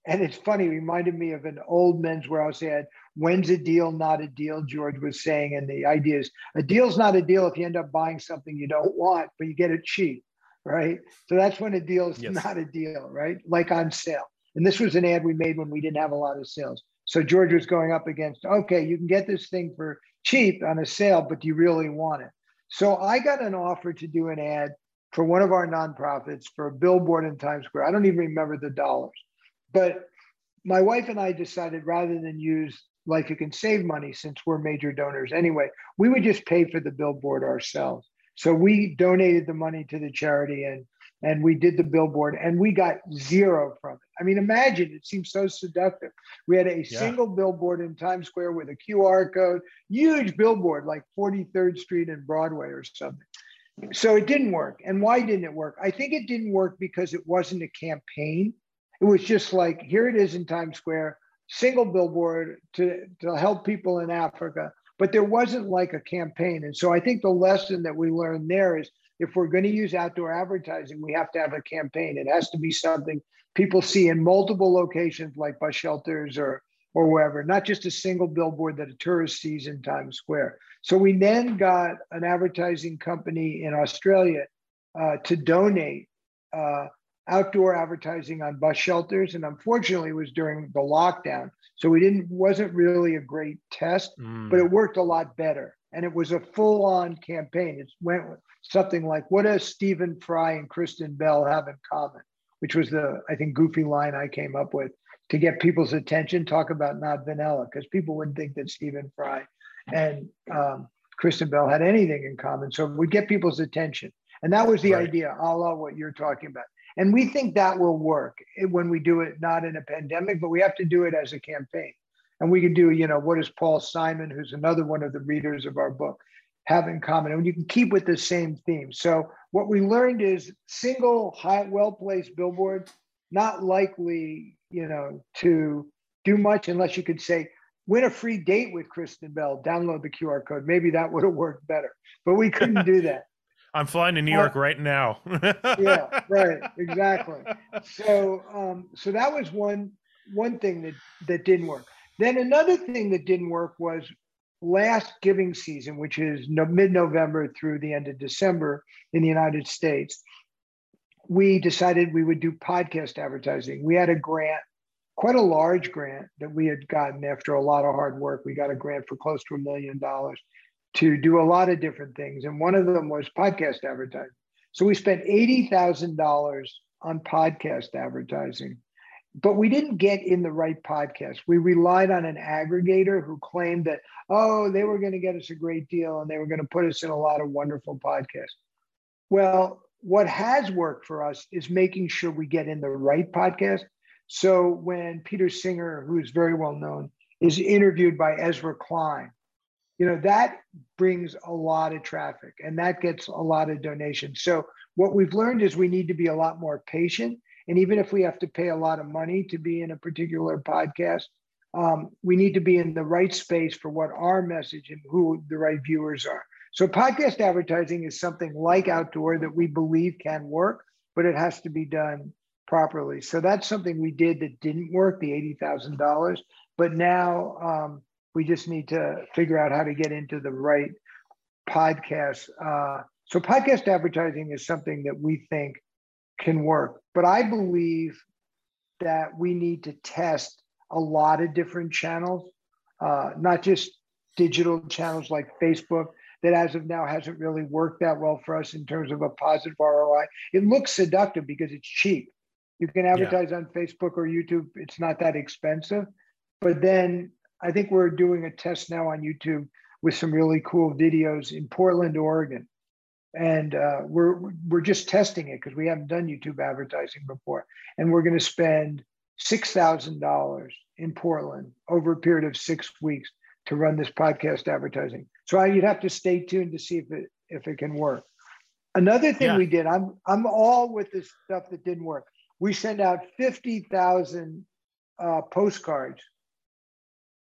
A: And it's funny, it reminded me of an old men's wearhouse ad. When's a deal not a deal? George was saying. And the idea is a deal's not a deal if you end up buying something you don't want, but you get it cheap right? So that's when a deal is yes. not a deal, right? Like on sale. And this was an ad we made when we didn't have a lot of sales. So George was going up against, okay, you can get this thing for cheap on a sale, but do you really want it? So I got an offer to do an ad for one of our nonprofits for a billboard in Times Square. I don't even remember the dollars, but my wife and I decided rather than use Life You Can Save money, since we're major donors anyway, we would just pay for the billboard ourselves. So we donated the money to the charity and and we did the billboard and we got zero from it. I mean, imagine it seems so seductive. We had a yeah. single billboard in Times Square with a QR code, huge billboard like 43rd Street and Broadway or something. So it didn't work. And why didn't it work? I think it didn't work because it wasn't a campaign. It was just like, here it is in Times Square, single billboard to, to help people in Africa. But there wasn't like a campaign. And so I think the lesson that we learned there is if we're going to use outdoor advertising, we have to have a campaign. It has to be something people see in multiple locations like bus shelters or or wherever, not just a single billboard that a tourist sees in Times Square. So we then got an advertising company in Australia uh, to donate uh, outdoor advertising on bus shelters, and unfortunately, it was during the lockdown, so we didn't wasn't really a great test, mm. but it worked a lot better, and it was a full-on campaign. It went something like, "What does Stephen Fry and Kristen Bell have in common?" Which was the I think goofy line I came up with to get people's attention. Talk about not vanilla, because people wouldn't think that Stephen Fry and um, Kristen Bell had anything in common. So we get people's attention. And that was the right. idea, a la what you're talking about. And we think that will work when we do it not in a pandemic, but we have to do it as a campaign. And we can do, you know, what does Paul Simon, who's another one of the readers of our book, have in common? And you can keep with the same theme. So what we learned is single, high, well-placed billboards, not likely, you know, to do much unless you could say, win a free date with Kristen Bell, download the QR code. Maybe that would have worked better, but we couldn't do that.
C: I'm flying to New York uh, right now.
A: yeah, right, exactly. So, um, so that was one one thing that that didn't work. Then another thing that didn't work was last giving season, which is no, mid-November through the end of December in the United States. We decided we would do podcast advertising. We had a grant, quite a large grant that we had gotten after a lot of hard work. We got a grant for close to a million dollars to do a lot of different things. And one of them was podcast advertising. So we spent $80,000 on podcast advertising, but we didn't get in the right podcast. We relied on an aggregator who claimed that, oh, they were going to get us a great deal and they were going to put us in a lot of wonderful podcasts. Well, what has worked for us is making sure we get in the right podcast. So when Peter Singer, who's very well known, is interviewed by Ezra Klein, you know that brings a lot of traffic and that gets a lot of donations. So what we've learned is we need to be a lot more patient. And even if we have to pay a lot of money to be in a particular podcast um, we need to be in the right space for what our message and who the right viewers are so podcast advertising is something like outdoor that we believe can work but it has to be done properly so that's something we did that didn't work the $80000 but now um, we just need to figure out how to get into the right podcast. Uh, so, podcast advertising is something that we think can work. But I believe that we need to test a lot of different channels, uh, not just digital channels like Facebook, that as of now hasn't really worked that well for us in terms of a positive ROI. It looks seductive because it's cheap. You can advertise yeah. on Facebook or YouTube, it's not that expensive. But then I think we're doing a test now on YouTube with some really cool videos in Portland, Oregon, and uh, we're we're just testing it because we haven't done YouTube advertising before, and we're going to spend six thousand dollars in Portland over a period of six weeks to run this podcast advertising. So you'd have to stay tuned to see if it if it can work. Another thing yeah. we did, I'm I'm all with this stuff that didn't work. We sent out fifty thousand uh, postcards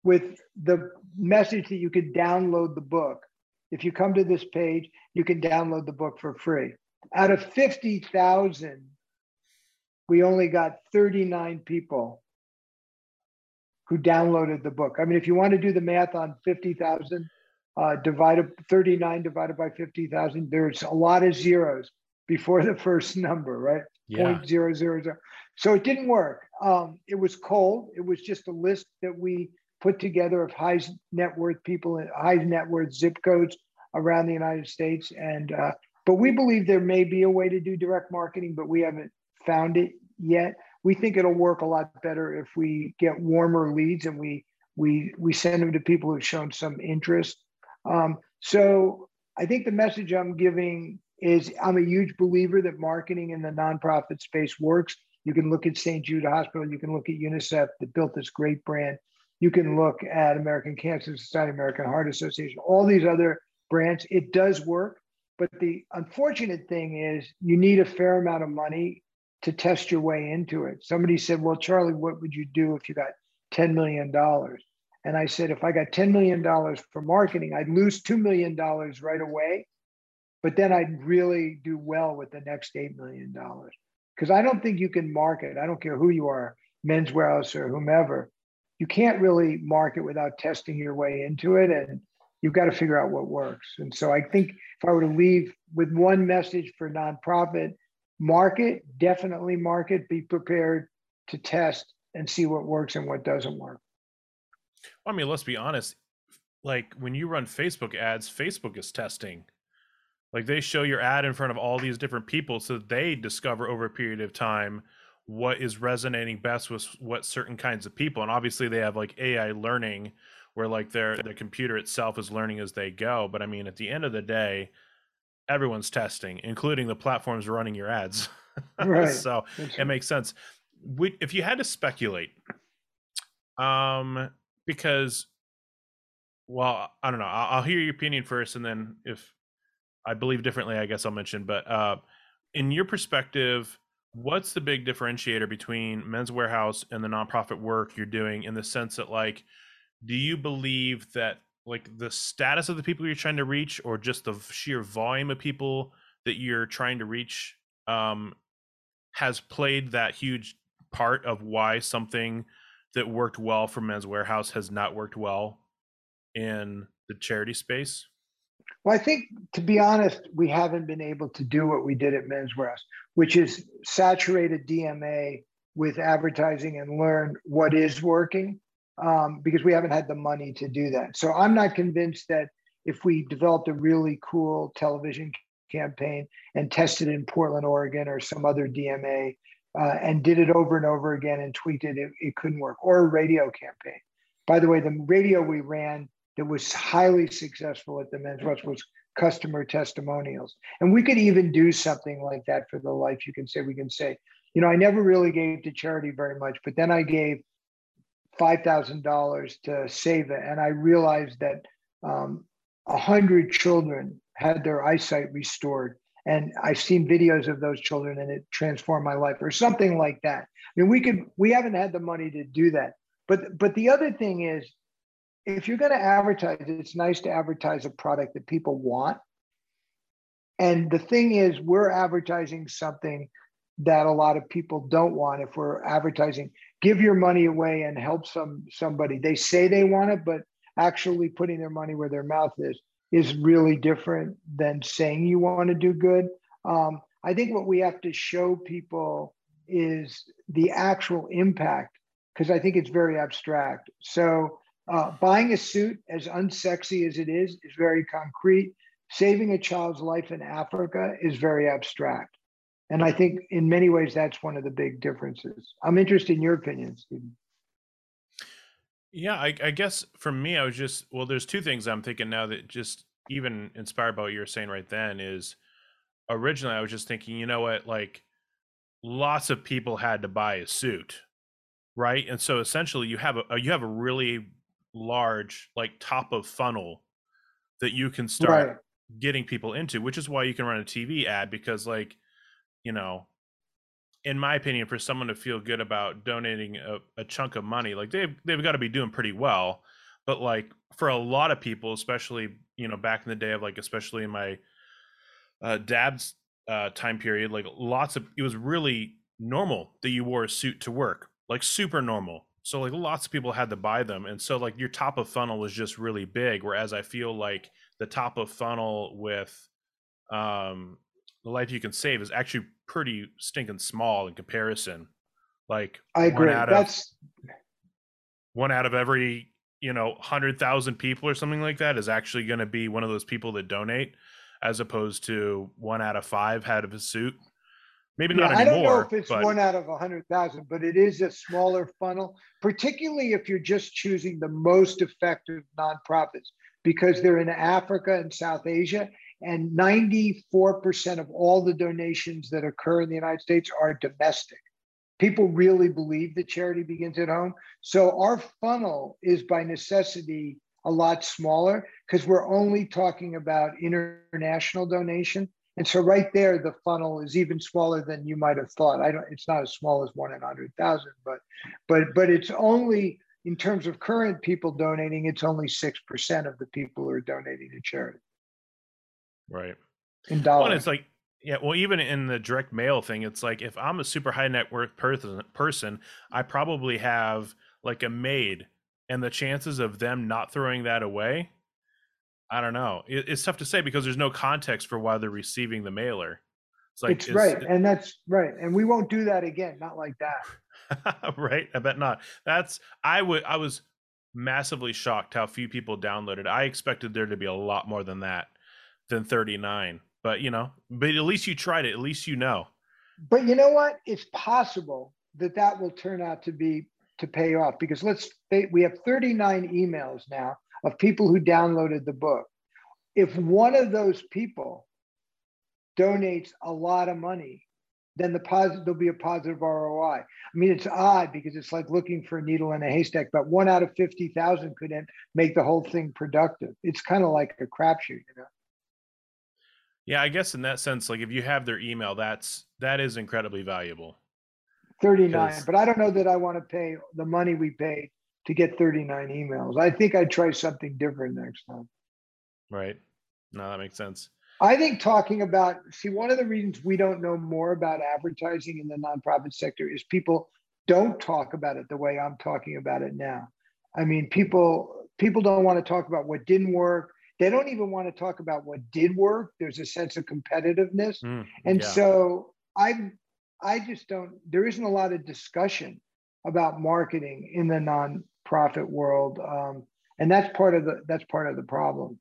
A: with the message that you could download the book. If you come to this page, you can download the book for free. Out of 50,000, we only got 39 people who downloaded the book. I mean, if you want to do the math on 50,000 uh, divided 39 divided by 50,000, there's a lot of zeros before the first number, right?
C: Yeah.
A: 0.000. So it didn't work. Um, it was cold. It was just a list that we put together of high net worth people, high net worth zip codes around the United States. And uh, but we believe there may be a way to do direct marketing, but we haven't found it yet. we think it'll work a lot better if we get warmer leads and we we we send them to people who've shown some interest. Um, so I think the message I'm giving is I'm a huge believer that marketing in the nonprofit space works. You can look at St. Jude Hospital, you can look at UNICEF that built this great brand. You can look at American Cancer Society, American Heart Association, all these other brands. It does work. But the unfortunate thing is you need a fair amount of money to test your way into it. Somebody said, Well, Charlie, what would you do if you got $10 million? And I said, if I got $10 million for marketing, I'd lose $2 million right away. But then I'd really do well with the next $8 million. Because I don't think you can market. I don't care who you are, Men's Wearhouse or whomever. You can't really market without testing your way into it. And you've got to figure out what works. And so I think if I were to leave with one message for nonprofit, market, definitely market, be prepared to test and see what works and what doesn't work.
C: I mean, let's be honest. Like when you run Facebook ads, Facebook is testing. Like they show your ad in front of all these different people so they discover over a period of time what is resonating best with what certain kinds of people. And obviously they have like AI learning where like their the computer itself is learning as they go. But I mean, at the end of the day, everyone's testing, including the platforms running your ads. Right. so it makes sense. We, if you had to speculate, um, because well i don't know I'll, hear your opinion first and then if i believe differently i guess i'll mention but uh in your perspective what's the big differentiator between Men's Wearhouse and the nonprofit work you're doing in the sense that like do you believe that like the status of the people you're trying to reach or just the sheer volume of people that you're trying to reach um has played that huge part of why something that worked well for Men's Wearhouse has not worked well in the charity space?
A: Well, I think to be honest, we haven't been able to do what we did at Men's Wearhouse, which is saturated DMA with advertising and learn what is working um, because we haven't had the money to do that. So I'm not convinced that if we developed a really cool television campaign and tested in Portland, Oregon, or some other DMA uh, and did it over and over again and tweaked it, it, it couldn't work. Or a radio campaign. By the way, the radio we ran that was highly successful at the Men's Wearhouse was customer testimonials. And we could even do something like that for the life. You can say, we can say, you know, I never really gave to charity very much, but then I gave $5,000 to save it. And I realized that um, 100 children had their eyesight restored and I've seen videos of those children and it transformed my life or something like that. I mean, we could we haven't had the money to do that. But but the other thing is if you're going to advertise, it's nice to advertise a product that people want. And the thing is, we're advertising something that a lot of people don't want. If we're advertising, give your money away and help some somebody. They say they want it, but actually putting their money where their mouth is is really different than saying you want to do good. Um, I think what we have to show people is the actual impact because I think it's very abstract. So, uh, buying a suit, as unsexy as it is, is very concrete. Saving a child's life in Africa is very abstract. And I think in many ways, that's one of the big differences. I'm interested in your opinion, Stephen.
C: Yeah, I, I, guess for me, I was just well. There's two things I'm thinking now that just even inspired by what you were saying right then is originally I was just thinking, you know what, like lots of people had to buy a suit, right? And so essentially, you have a uh, you have a really large like top of funnel that you can start right. getting people into, which is why you can run a TV ad because like you know in my opinion, for someone to feel good about donating a, a chunk of money, like they've they've got to be doing pretty well. But like for a lot of people, especially you know back in the day of like especially in my uh, dad's uh, time period, like lots of it was really normal that you wore a suit to work, like super normal. So like lots of people had to buy them, and so like your top of funnel was just really big. Whereas I feel like the top of funnel with um the life you can save is actually pretty stinking small in comparison. Like
A: I agree. That's
C: of, one out of every you know hundred thousand people or something like that is actually going to be one of those people that donate, as opposed to one out of five had of a suit. Maybe not yeah, anymore. I don't
A: know if it's but... one out of a hundred thousand, but it is a smaller funnel, particularly if you're just choosing the most effective nonprofits because they're in Africa and South Asia, and 94% of all the donations that occur in the United States are domestic. People really believe that charity begins at home. So our funnel is by necessity a lot smaller because we're only talking about international donation. And so right there, the funnel is even smaller than you might have thought. I don't. It's not as small as one in hundred thousand, but but but it's only in terms of current people donating. It's only six percent of the people who are donating to charity.
C: Right.
A: In dollars.
C: It's like yeah, well, even in the direct mail thing, it's like if I'm a super high net worth person, person, I probably have like a maid, and the chances of them not throwing that away, I don't know. It, it's tough to say because there's no context for why they're receiving the mailer.
A: It's like it's, it's right, and that's right, and we won't do that again. Not like
C: that. right? I bet not. That's I would. I was massively shocked how few people downloaded. I expected there to be a lot more than that, than 39 but you know, but at least you tried it. At least you know.
A: But you know what? It's possible that that will turn out to be to pay off because let's we have 39 emails now of people who downloaded the book. If one of those people donates a lot of money, then the positive there'll be a positive ROI. I mean, it's odd because it's like looking for a needle in a haystack, but one out of 50,000 could make the whole thing productive. It's kind of like a crapshoot, you know.
C: Yeah, I guess in that sense, like if you have their email, that's that is incredibly valuable.
A: 39, but I don't know that I want to pay the money we paid to get 39 emails. I think I'd try something different next time.
C: Right. No, that makes sense.
A: I think talking about see one of the reasons we don't know more about advertising in the nonprofit sector is people don't talk about it the way I'm talking about it now. I mean, people people don't want to talk about what didn't work. They don't even want to talk about what did work. There's a sense of competitiveness. Mm, and yeah. so I I just don't there isn't a lot of discussion about marketing in the nonprofit world. Um, and that's part of the that's part of the problem.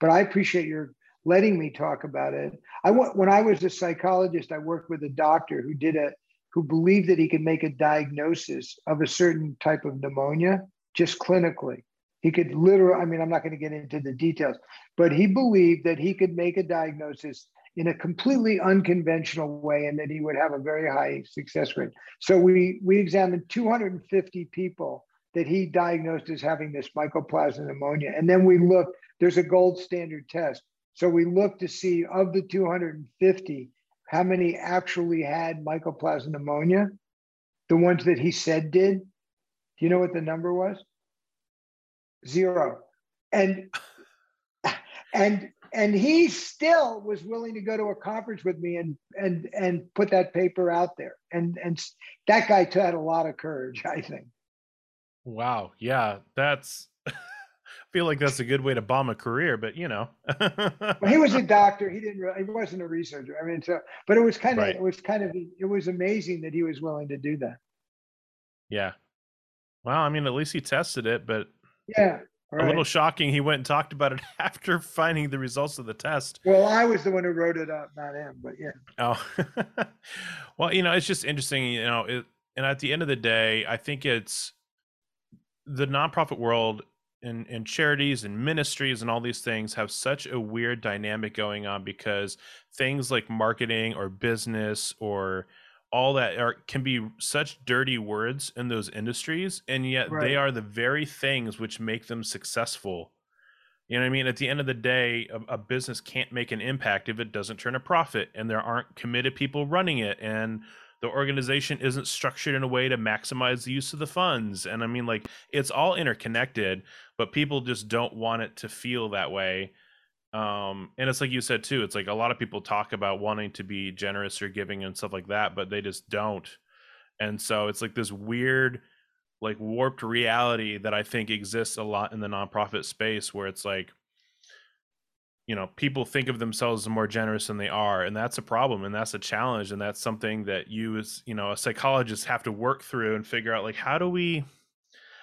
A: But I appreciate your letting me talk about it. I when I was a psychologist, I worked with a doctor who did a who believed that he could make a diagnosis of a certain type of pneumonia just clinically. He could literally, I mean, I'm not going to get into the details, but he believed that he could make a diagnosis in a completely unconventional way and that he would have a very high success rate. So we we examined 250 people that he diagnosed as having this mycoplasma pneumonia. And then we looked, there's a gold standard test. So we looked to see of the 250, how many actually had mycoplasma pneumonia? The ones that he said did. Do you know what the number was? Zero. And and and he still was willing to go to a conference with me and and and put that paper out there. And and that guy had a lot of courage, I think.
C: Wow. Yeah, that's I feel like that's a good way to bomb a career, but you know.
A: well, he was a doctor. He didn't. Really, he wasn't a researcher. I mean, so but it was kind of right. it was kind of it was amazing that he was willing to do that.
C: Yeah. Well, I mean, at least he tested it, but
A: yeah.
C: Right. A little shocking. He went and talked about it after finding the results of the test.
A: Well, I was the one who wrote it up, not him, but yeah.
C: Oh, well, you know, it's just interesting, you know, it, and at the end of the day, I think it's the nonprofit world and, and charities and ministries and all these things have such a weird dynamic going on because things like marketing or business or all that are can be such dirty words in those industries and yet right. they are the very things which make them successful. You know what i mean? At the end of the day a, a, business can't make an impact if it doesn't turn a profit and there aren't committed people running it and the organization isn't structured in a way to maximize the use of the funds and i mean like it's all interconnected but people just don't want it to feel that way um and it's like you said too it's like a lot of people talk about wanting to be generous or giving and stuff like that but they just don't. And so it's like this weird like warped reality that i think exists a lot in the nonprofit space where it's like you know people think of themselves as more generous than they are and that's a problem and that's a challenge and that's something that you as you know a psychologist have to work through and figure out like how do we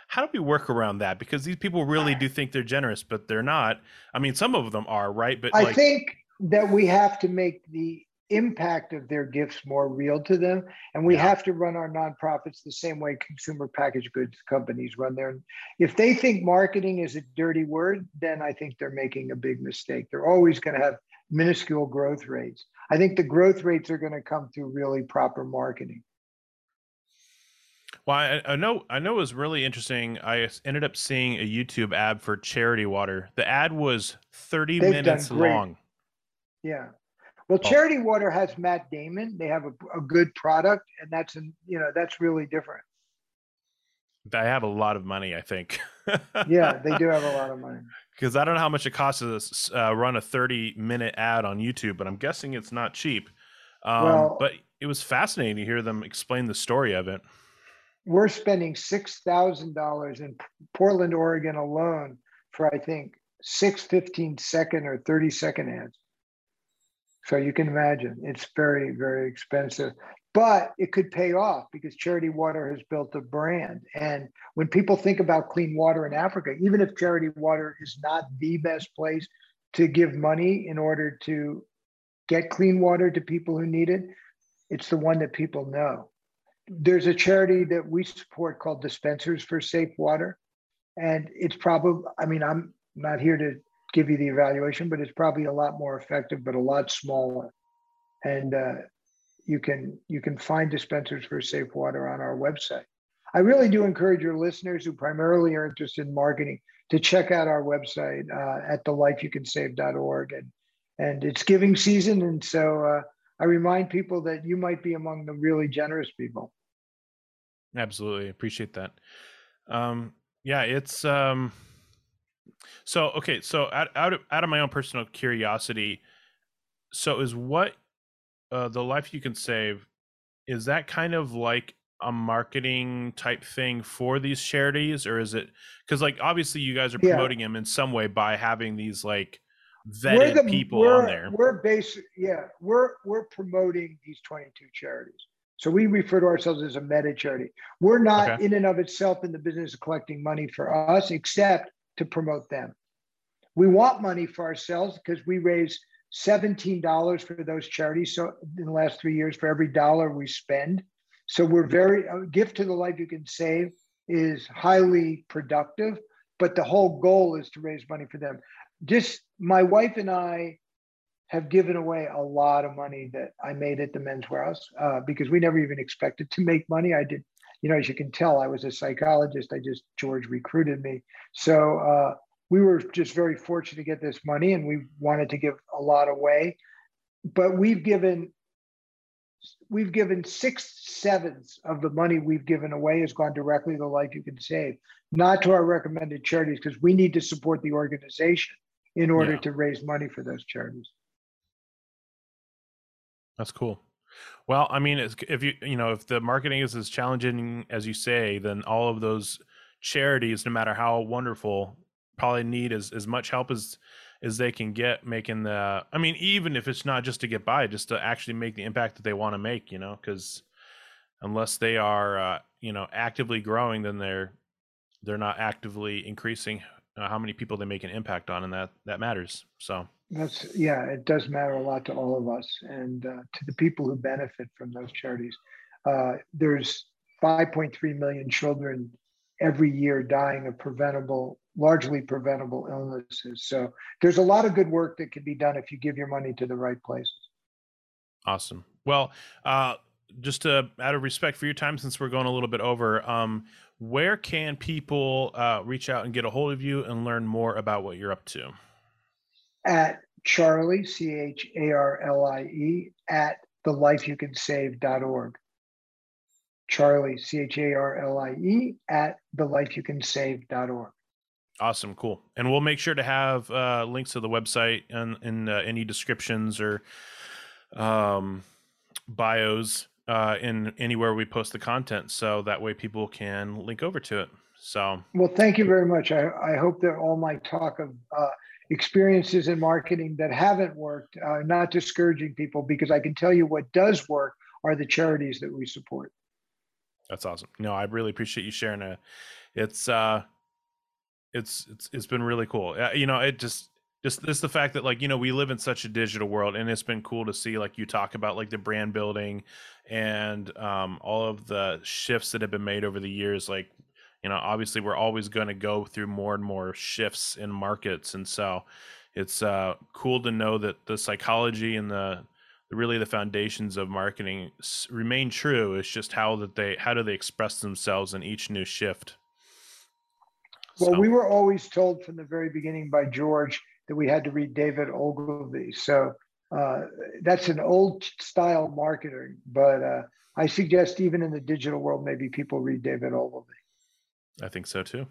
C: how do we work around that? Because these people really do think they're generous, but they're not. I mean, some of them are, right? But
A: I like... think that we have to make the impact of their gifts more real to them. And we yeah. have to run our nonprofits the same way consumer packaged goods companies run their. If they think marketing is a dirty word, then I think they're making a big mistake. They're always going to have minuscule growth rates. I think the growth rates are going to come through really proper marketing.
C: Well, I, I, know I know it was really interesting. I ended up seeing a YouTube ad for Charity Water. The ad was 30 They've minutes long.
A: Yeah. Well, oh. Charity Water has Matt Damon. They have a, a good product, and that's an, you know that's really different.
C: They have a lot of money, I think.
A: yeah, they do have a lot of money.
C: Because I don't know how much it costs to uh, run a 30 minute ad on YouTube, but I'm guessing it's not cheap. Um, well, but it was fascinating to hear them explain the story of it
A: we're spending $6,000 in Portland, Oregon alone for, I think, six 15 second or 30 second ads. So you can imagine it's very, very expensive, but it could pay off because Charity Water has built a brand. And when people think about clean water in Africa, even if Charity Water is not the best place to give money in order to get clean water to people who need it, it's the one that people know there's a charity that we support called Dispensers for Safe Water. And it's probably, I mean, I'm not here to give you the evaluation, but it's probably a lot more effective, but a lot smaller. And uh, you can you can find dispensers for safe water on our website. I really do encourage your listeners who primarily are interested in marketing to check out our website uh, at thelifeyoucansave.org. And, and it's giving season. And so uh, I remind people that you might be among the really generous people.
C: Absolutely. Appreciate that. Um, yeah, it's um so okay, so out, out of out of my own personal curiosity, so is what uh the life you can save is that kind of like a marketing type thing for these charities or is it because like obviously you guys are promoting yeah. them in some way by having these like vetted the, people on there
A: we're basic yeah we're we're promoting these 22 charities so we refer to ourselves as a meta charity. We're not okay. in and of itself in the business of collecting money for us, except to promote them. We want money for ourselves because we raise $17 for those charities. So in the last three years, for every dollar we spend. So we're very, a gift to the life you can save is highly productive, but the whole goal is to raise money for them. Just my wife and I have given away a lot of money that I made at the Men's Wearhouse uh, because we never even expected to make money. I did, you know, as you can tell, I was a psychologist. I just, George recruited me. So uh, we were just very fortunate to get this money and we wanted to give a lot away. But we've given, we've given six sevenths of the money we've given away has gone directly to the life you can save, not to our recommended charities because we need to support the organization in order yeah. to raise money for those charities.
C: That's cool. Well, I mean, if you you know if the marketing is as challenging as you say, then all of those charities, no matter how wonderful, probably need as as much help as as they can get making the. I mean, even if it's not just to get by, just to actually make the impact that they want to make, you know, because unless they are uh, you know actively growing, then they're they're not actively increasing uh, how many people they make an impact on, and that that matters. So.
A: That's yeah, it does matter a lot to all of us and uh, to the people who benefit from those charities. Uh, there's 5.3 million children every year dying of preventable, largely preventable illnesses. So there's a lot of good work that can be done if you give your money to the right places.
C: Awesome. Well, uh, just to, out of respect for your time, since we're going a little bit over, um, where can people uh, reach out and get a hold of you and learn more about what you're up to?
A: at Charlie, C H A R L I E, at thelifeyoucansave.org. Charlie, C H A R L I E, at thelifeyoucansave.org.
C: Awesome, cool. And we'll make sure to have uh, links to the website and in uh, any descriptions or um, bios uh, in anywhere we post the content, so that way people can link over to it. So,
A: well, thank you very much. I, I hope that all my talk of uh, experiences in marketing that haven't worked, uh, not discouraging people because I can tell you what does work are the charities that we support.
C: That's awesome. No, I really appreciate you sharing it. It's uh it's it's it's been really cool. Uh, you know, it just just this the fact that like you know we live in such a digital world and it's been cool to see like you talk about like the brand building and um, all of the shifts that have been made over the years like you know obviously we're always going to go through more and more shifts in markets and so it's uh, cool to know that the psychology and the really the foundations of marketing remain true it's just how that they how do they express themselves in each new shift
A: well so. we were always told from the very beginning by george that we had to read David Ogilvy. So uh, that's an old style marketing, but uh, I suggest even in the digital world, maybe people read David Ogilvy.
C: I think so too.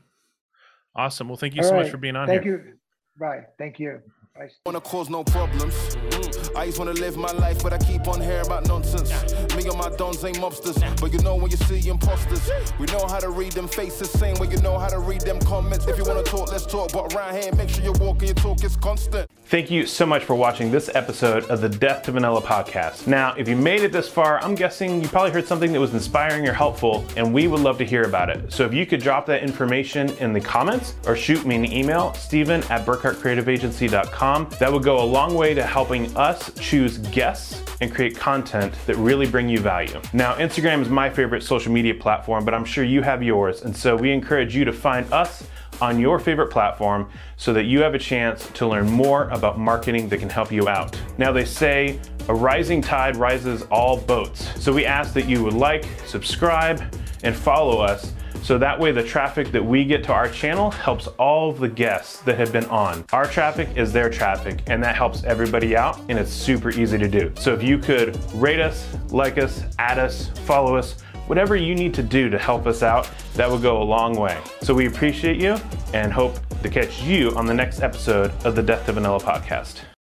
C: Awesome. Well, thank you All so right. much for being on
A: thank
C: here.
A: Thank you. Right. Thank you.
B: I wanna cause no problems. Mm. I just wanna live my life, but I keep on hearing about nonsense. Me and my dons ain't mobsters, but you know when you see imposters, we know how to read them faces, same way you know how to read them comments. If you wanna talk, let's talk, but around here, make sure you walk and your talk is constant.
C: Thank you so much for watching this episode of the Death to Vanilla podcast. Now, if you made it this far, I'm guessing you probably heard something that was inspiring or helpful, and we would love to hear about it. So if you could drop that information in the comments or shoot me an email, Stephen at burkhartcreativeagency.com, that would go a long way to helping us choose guests and create content that really bring you value. Now, Instagram is my favorite social media platform, but I'm sure you have yours. And so we encourage you to find us on your favorite platform so that you have a chance to learn more about marketing that can help you out. Now, they say a rising tide rises all boats. So we ask that you would like, subscribe, and follow us so that way the traffic that we get to our channel helps all of the guests that have been on. Our traffic is their traffic and that helps everybody out and it's super easy to do. So if you could rate us, like us, add us, follow us, whatever you need to do to help us out, that would go a long way. So we appreciate you and hope to catch you on the next episode of the Death to Vanilla podcast.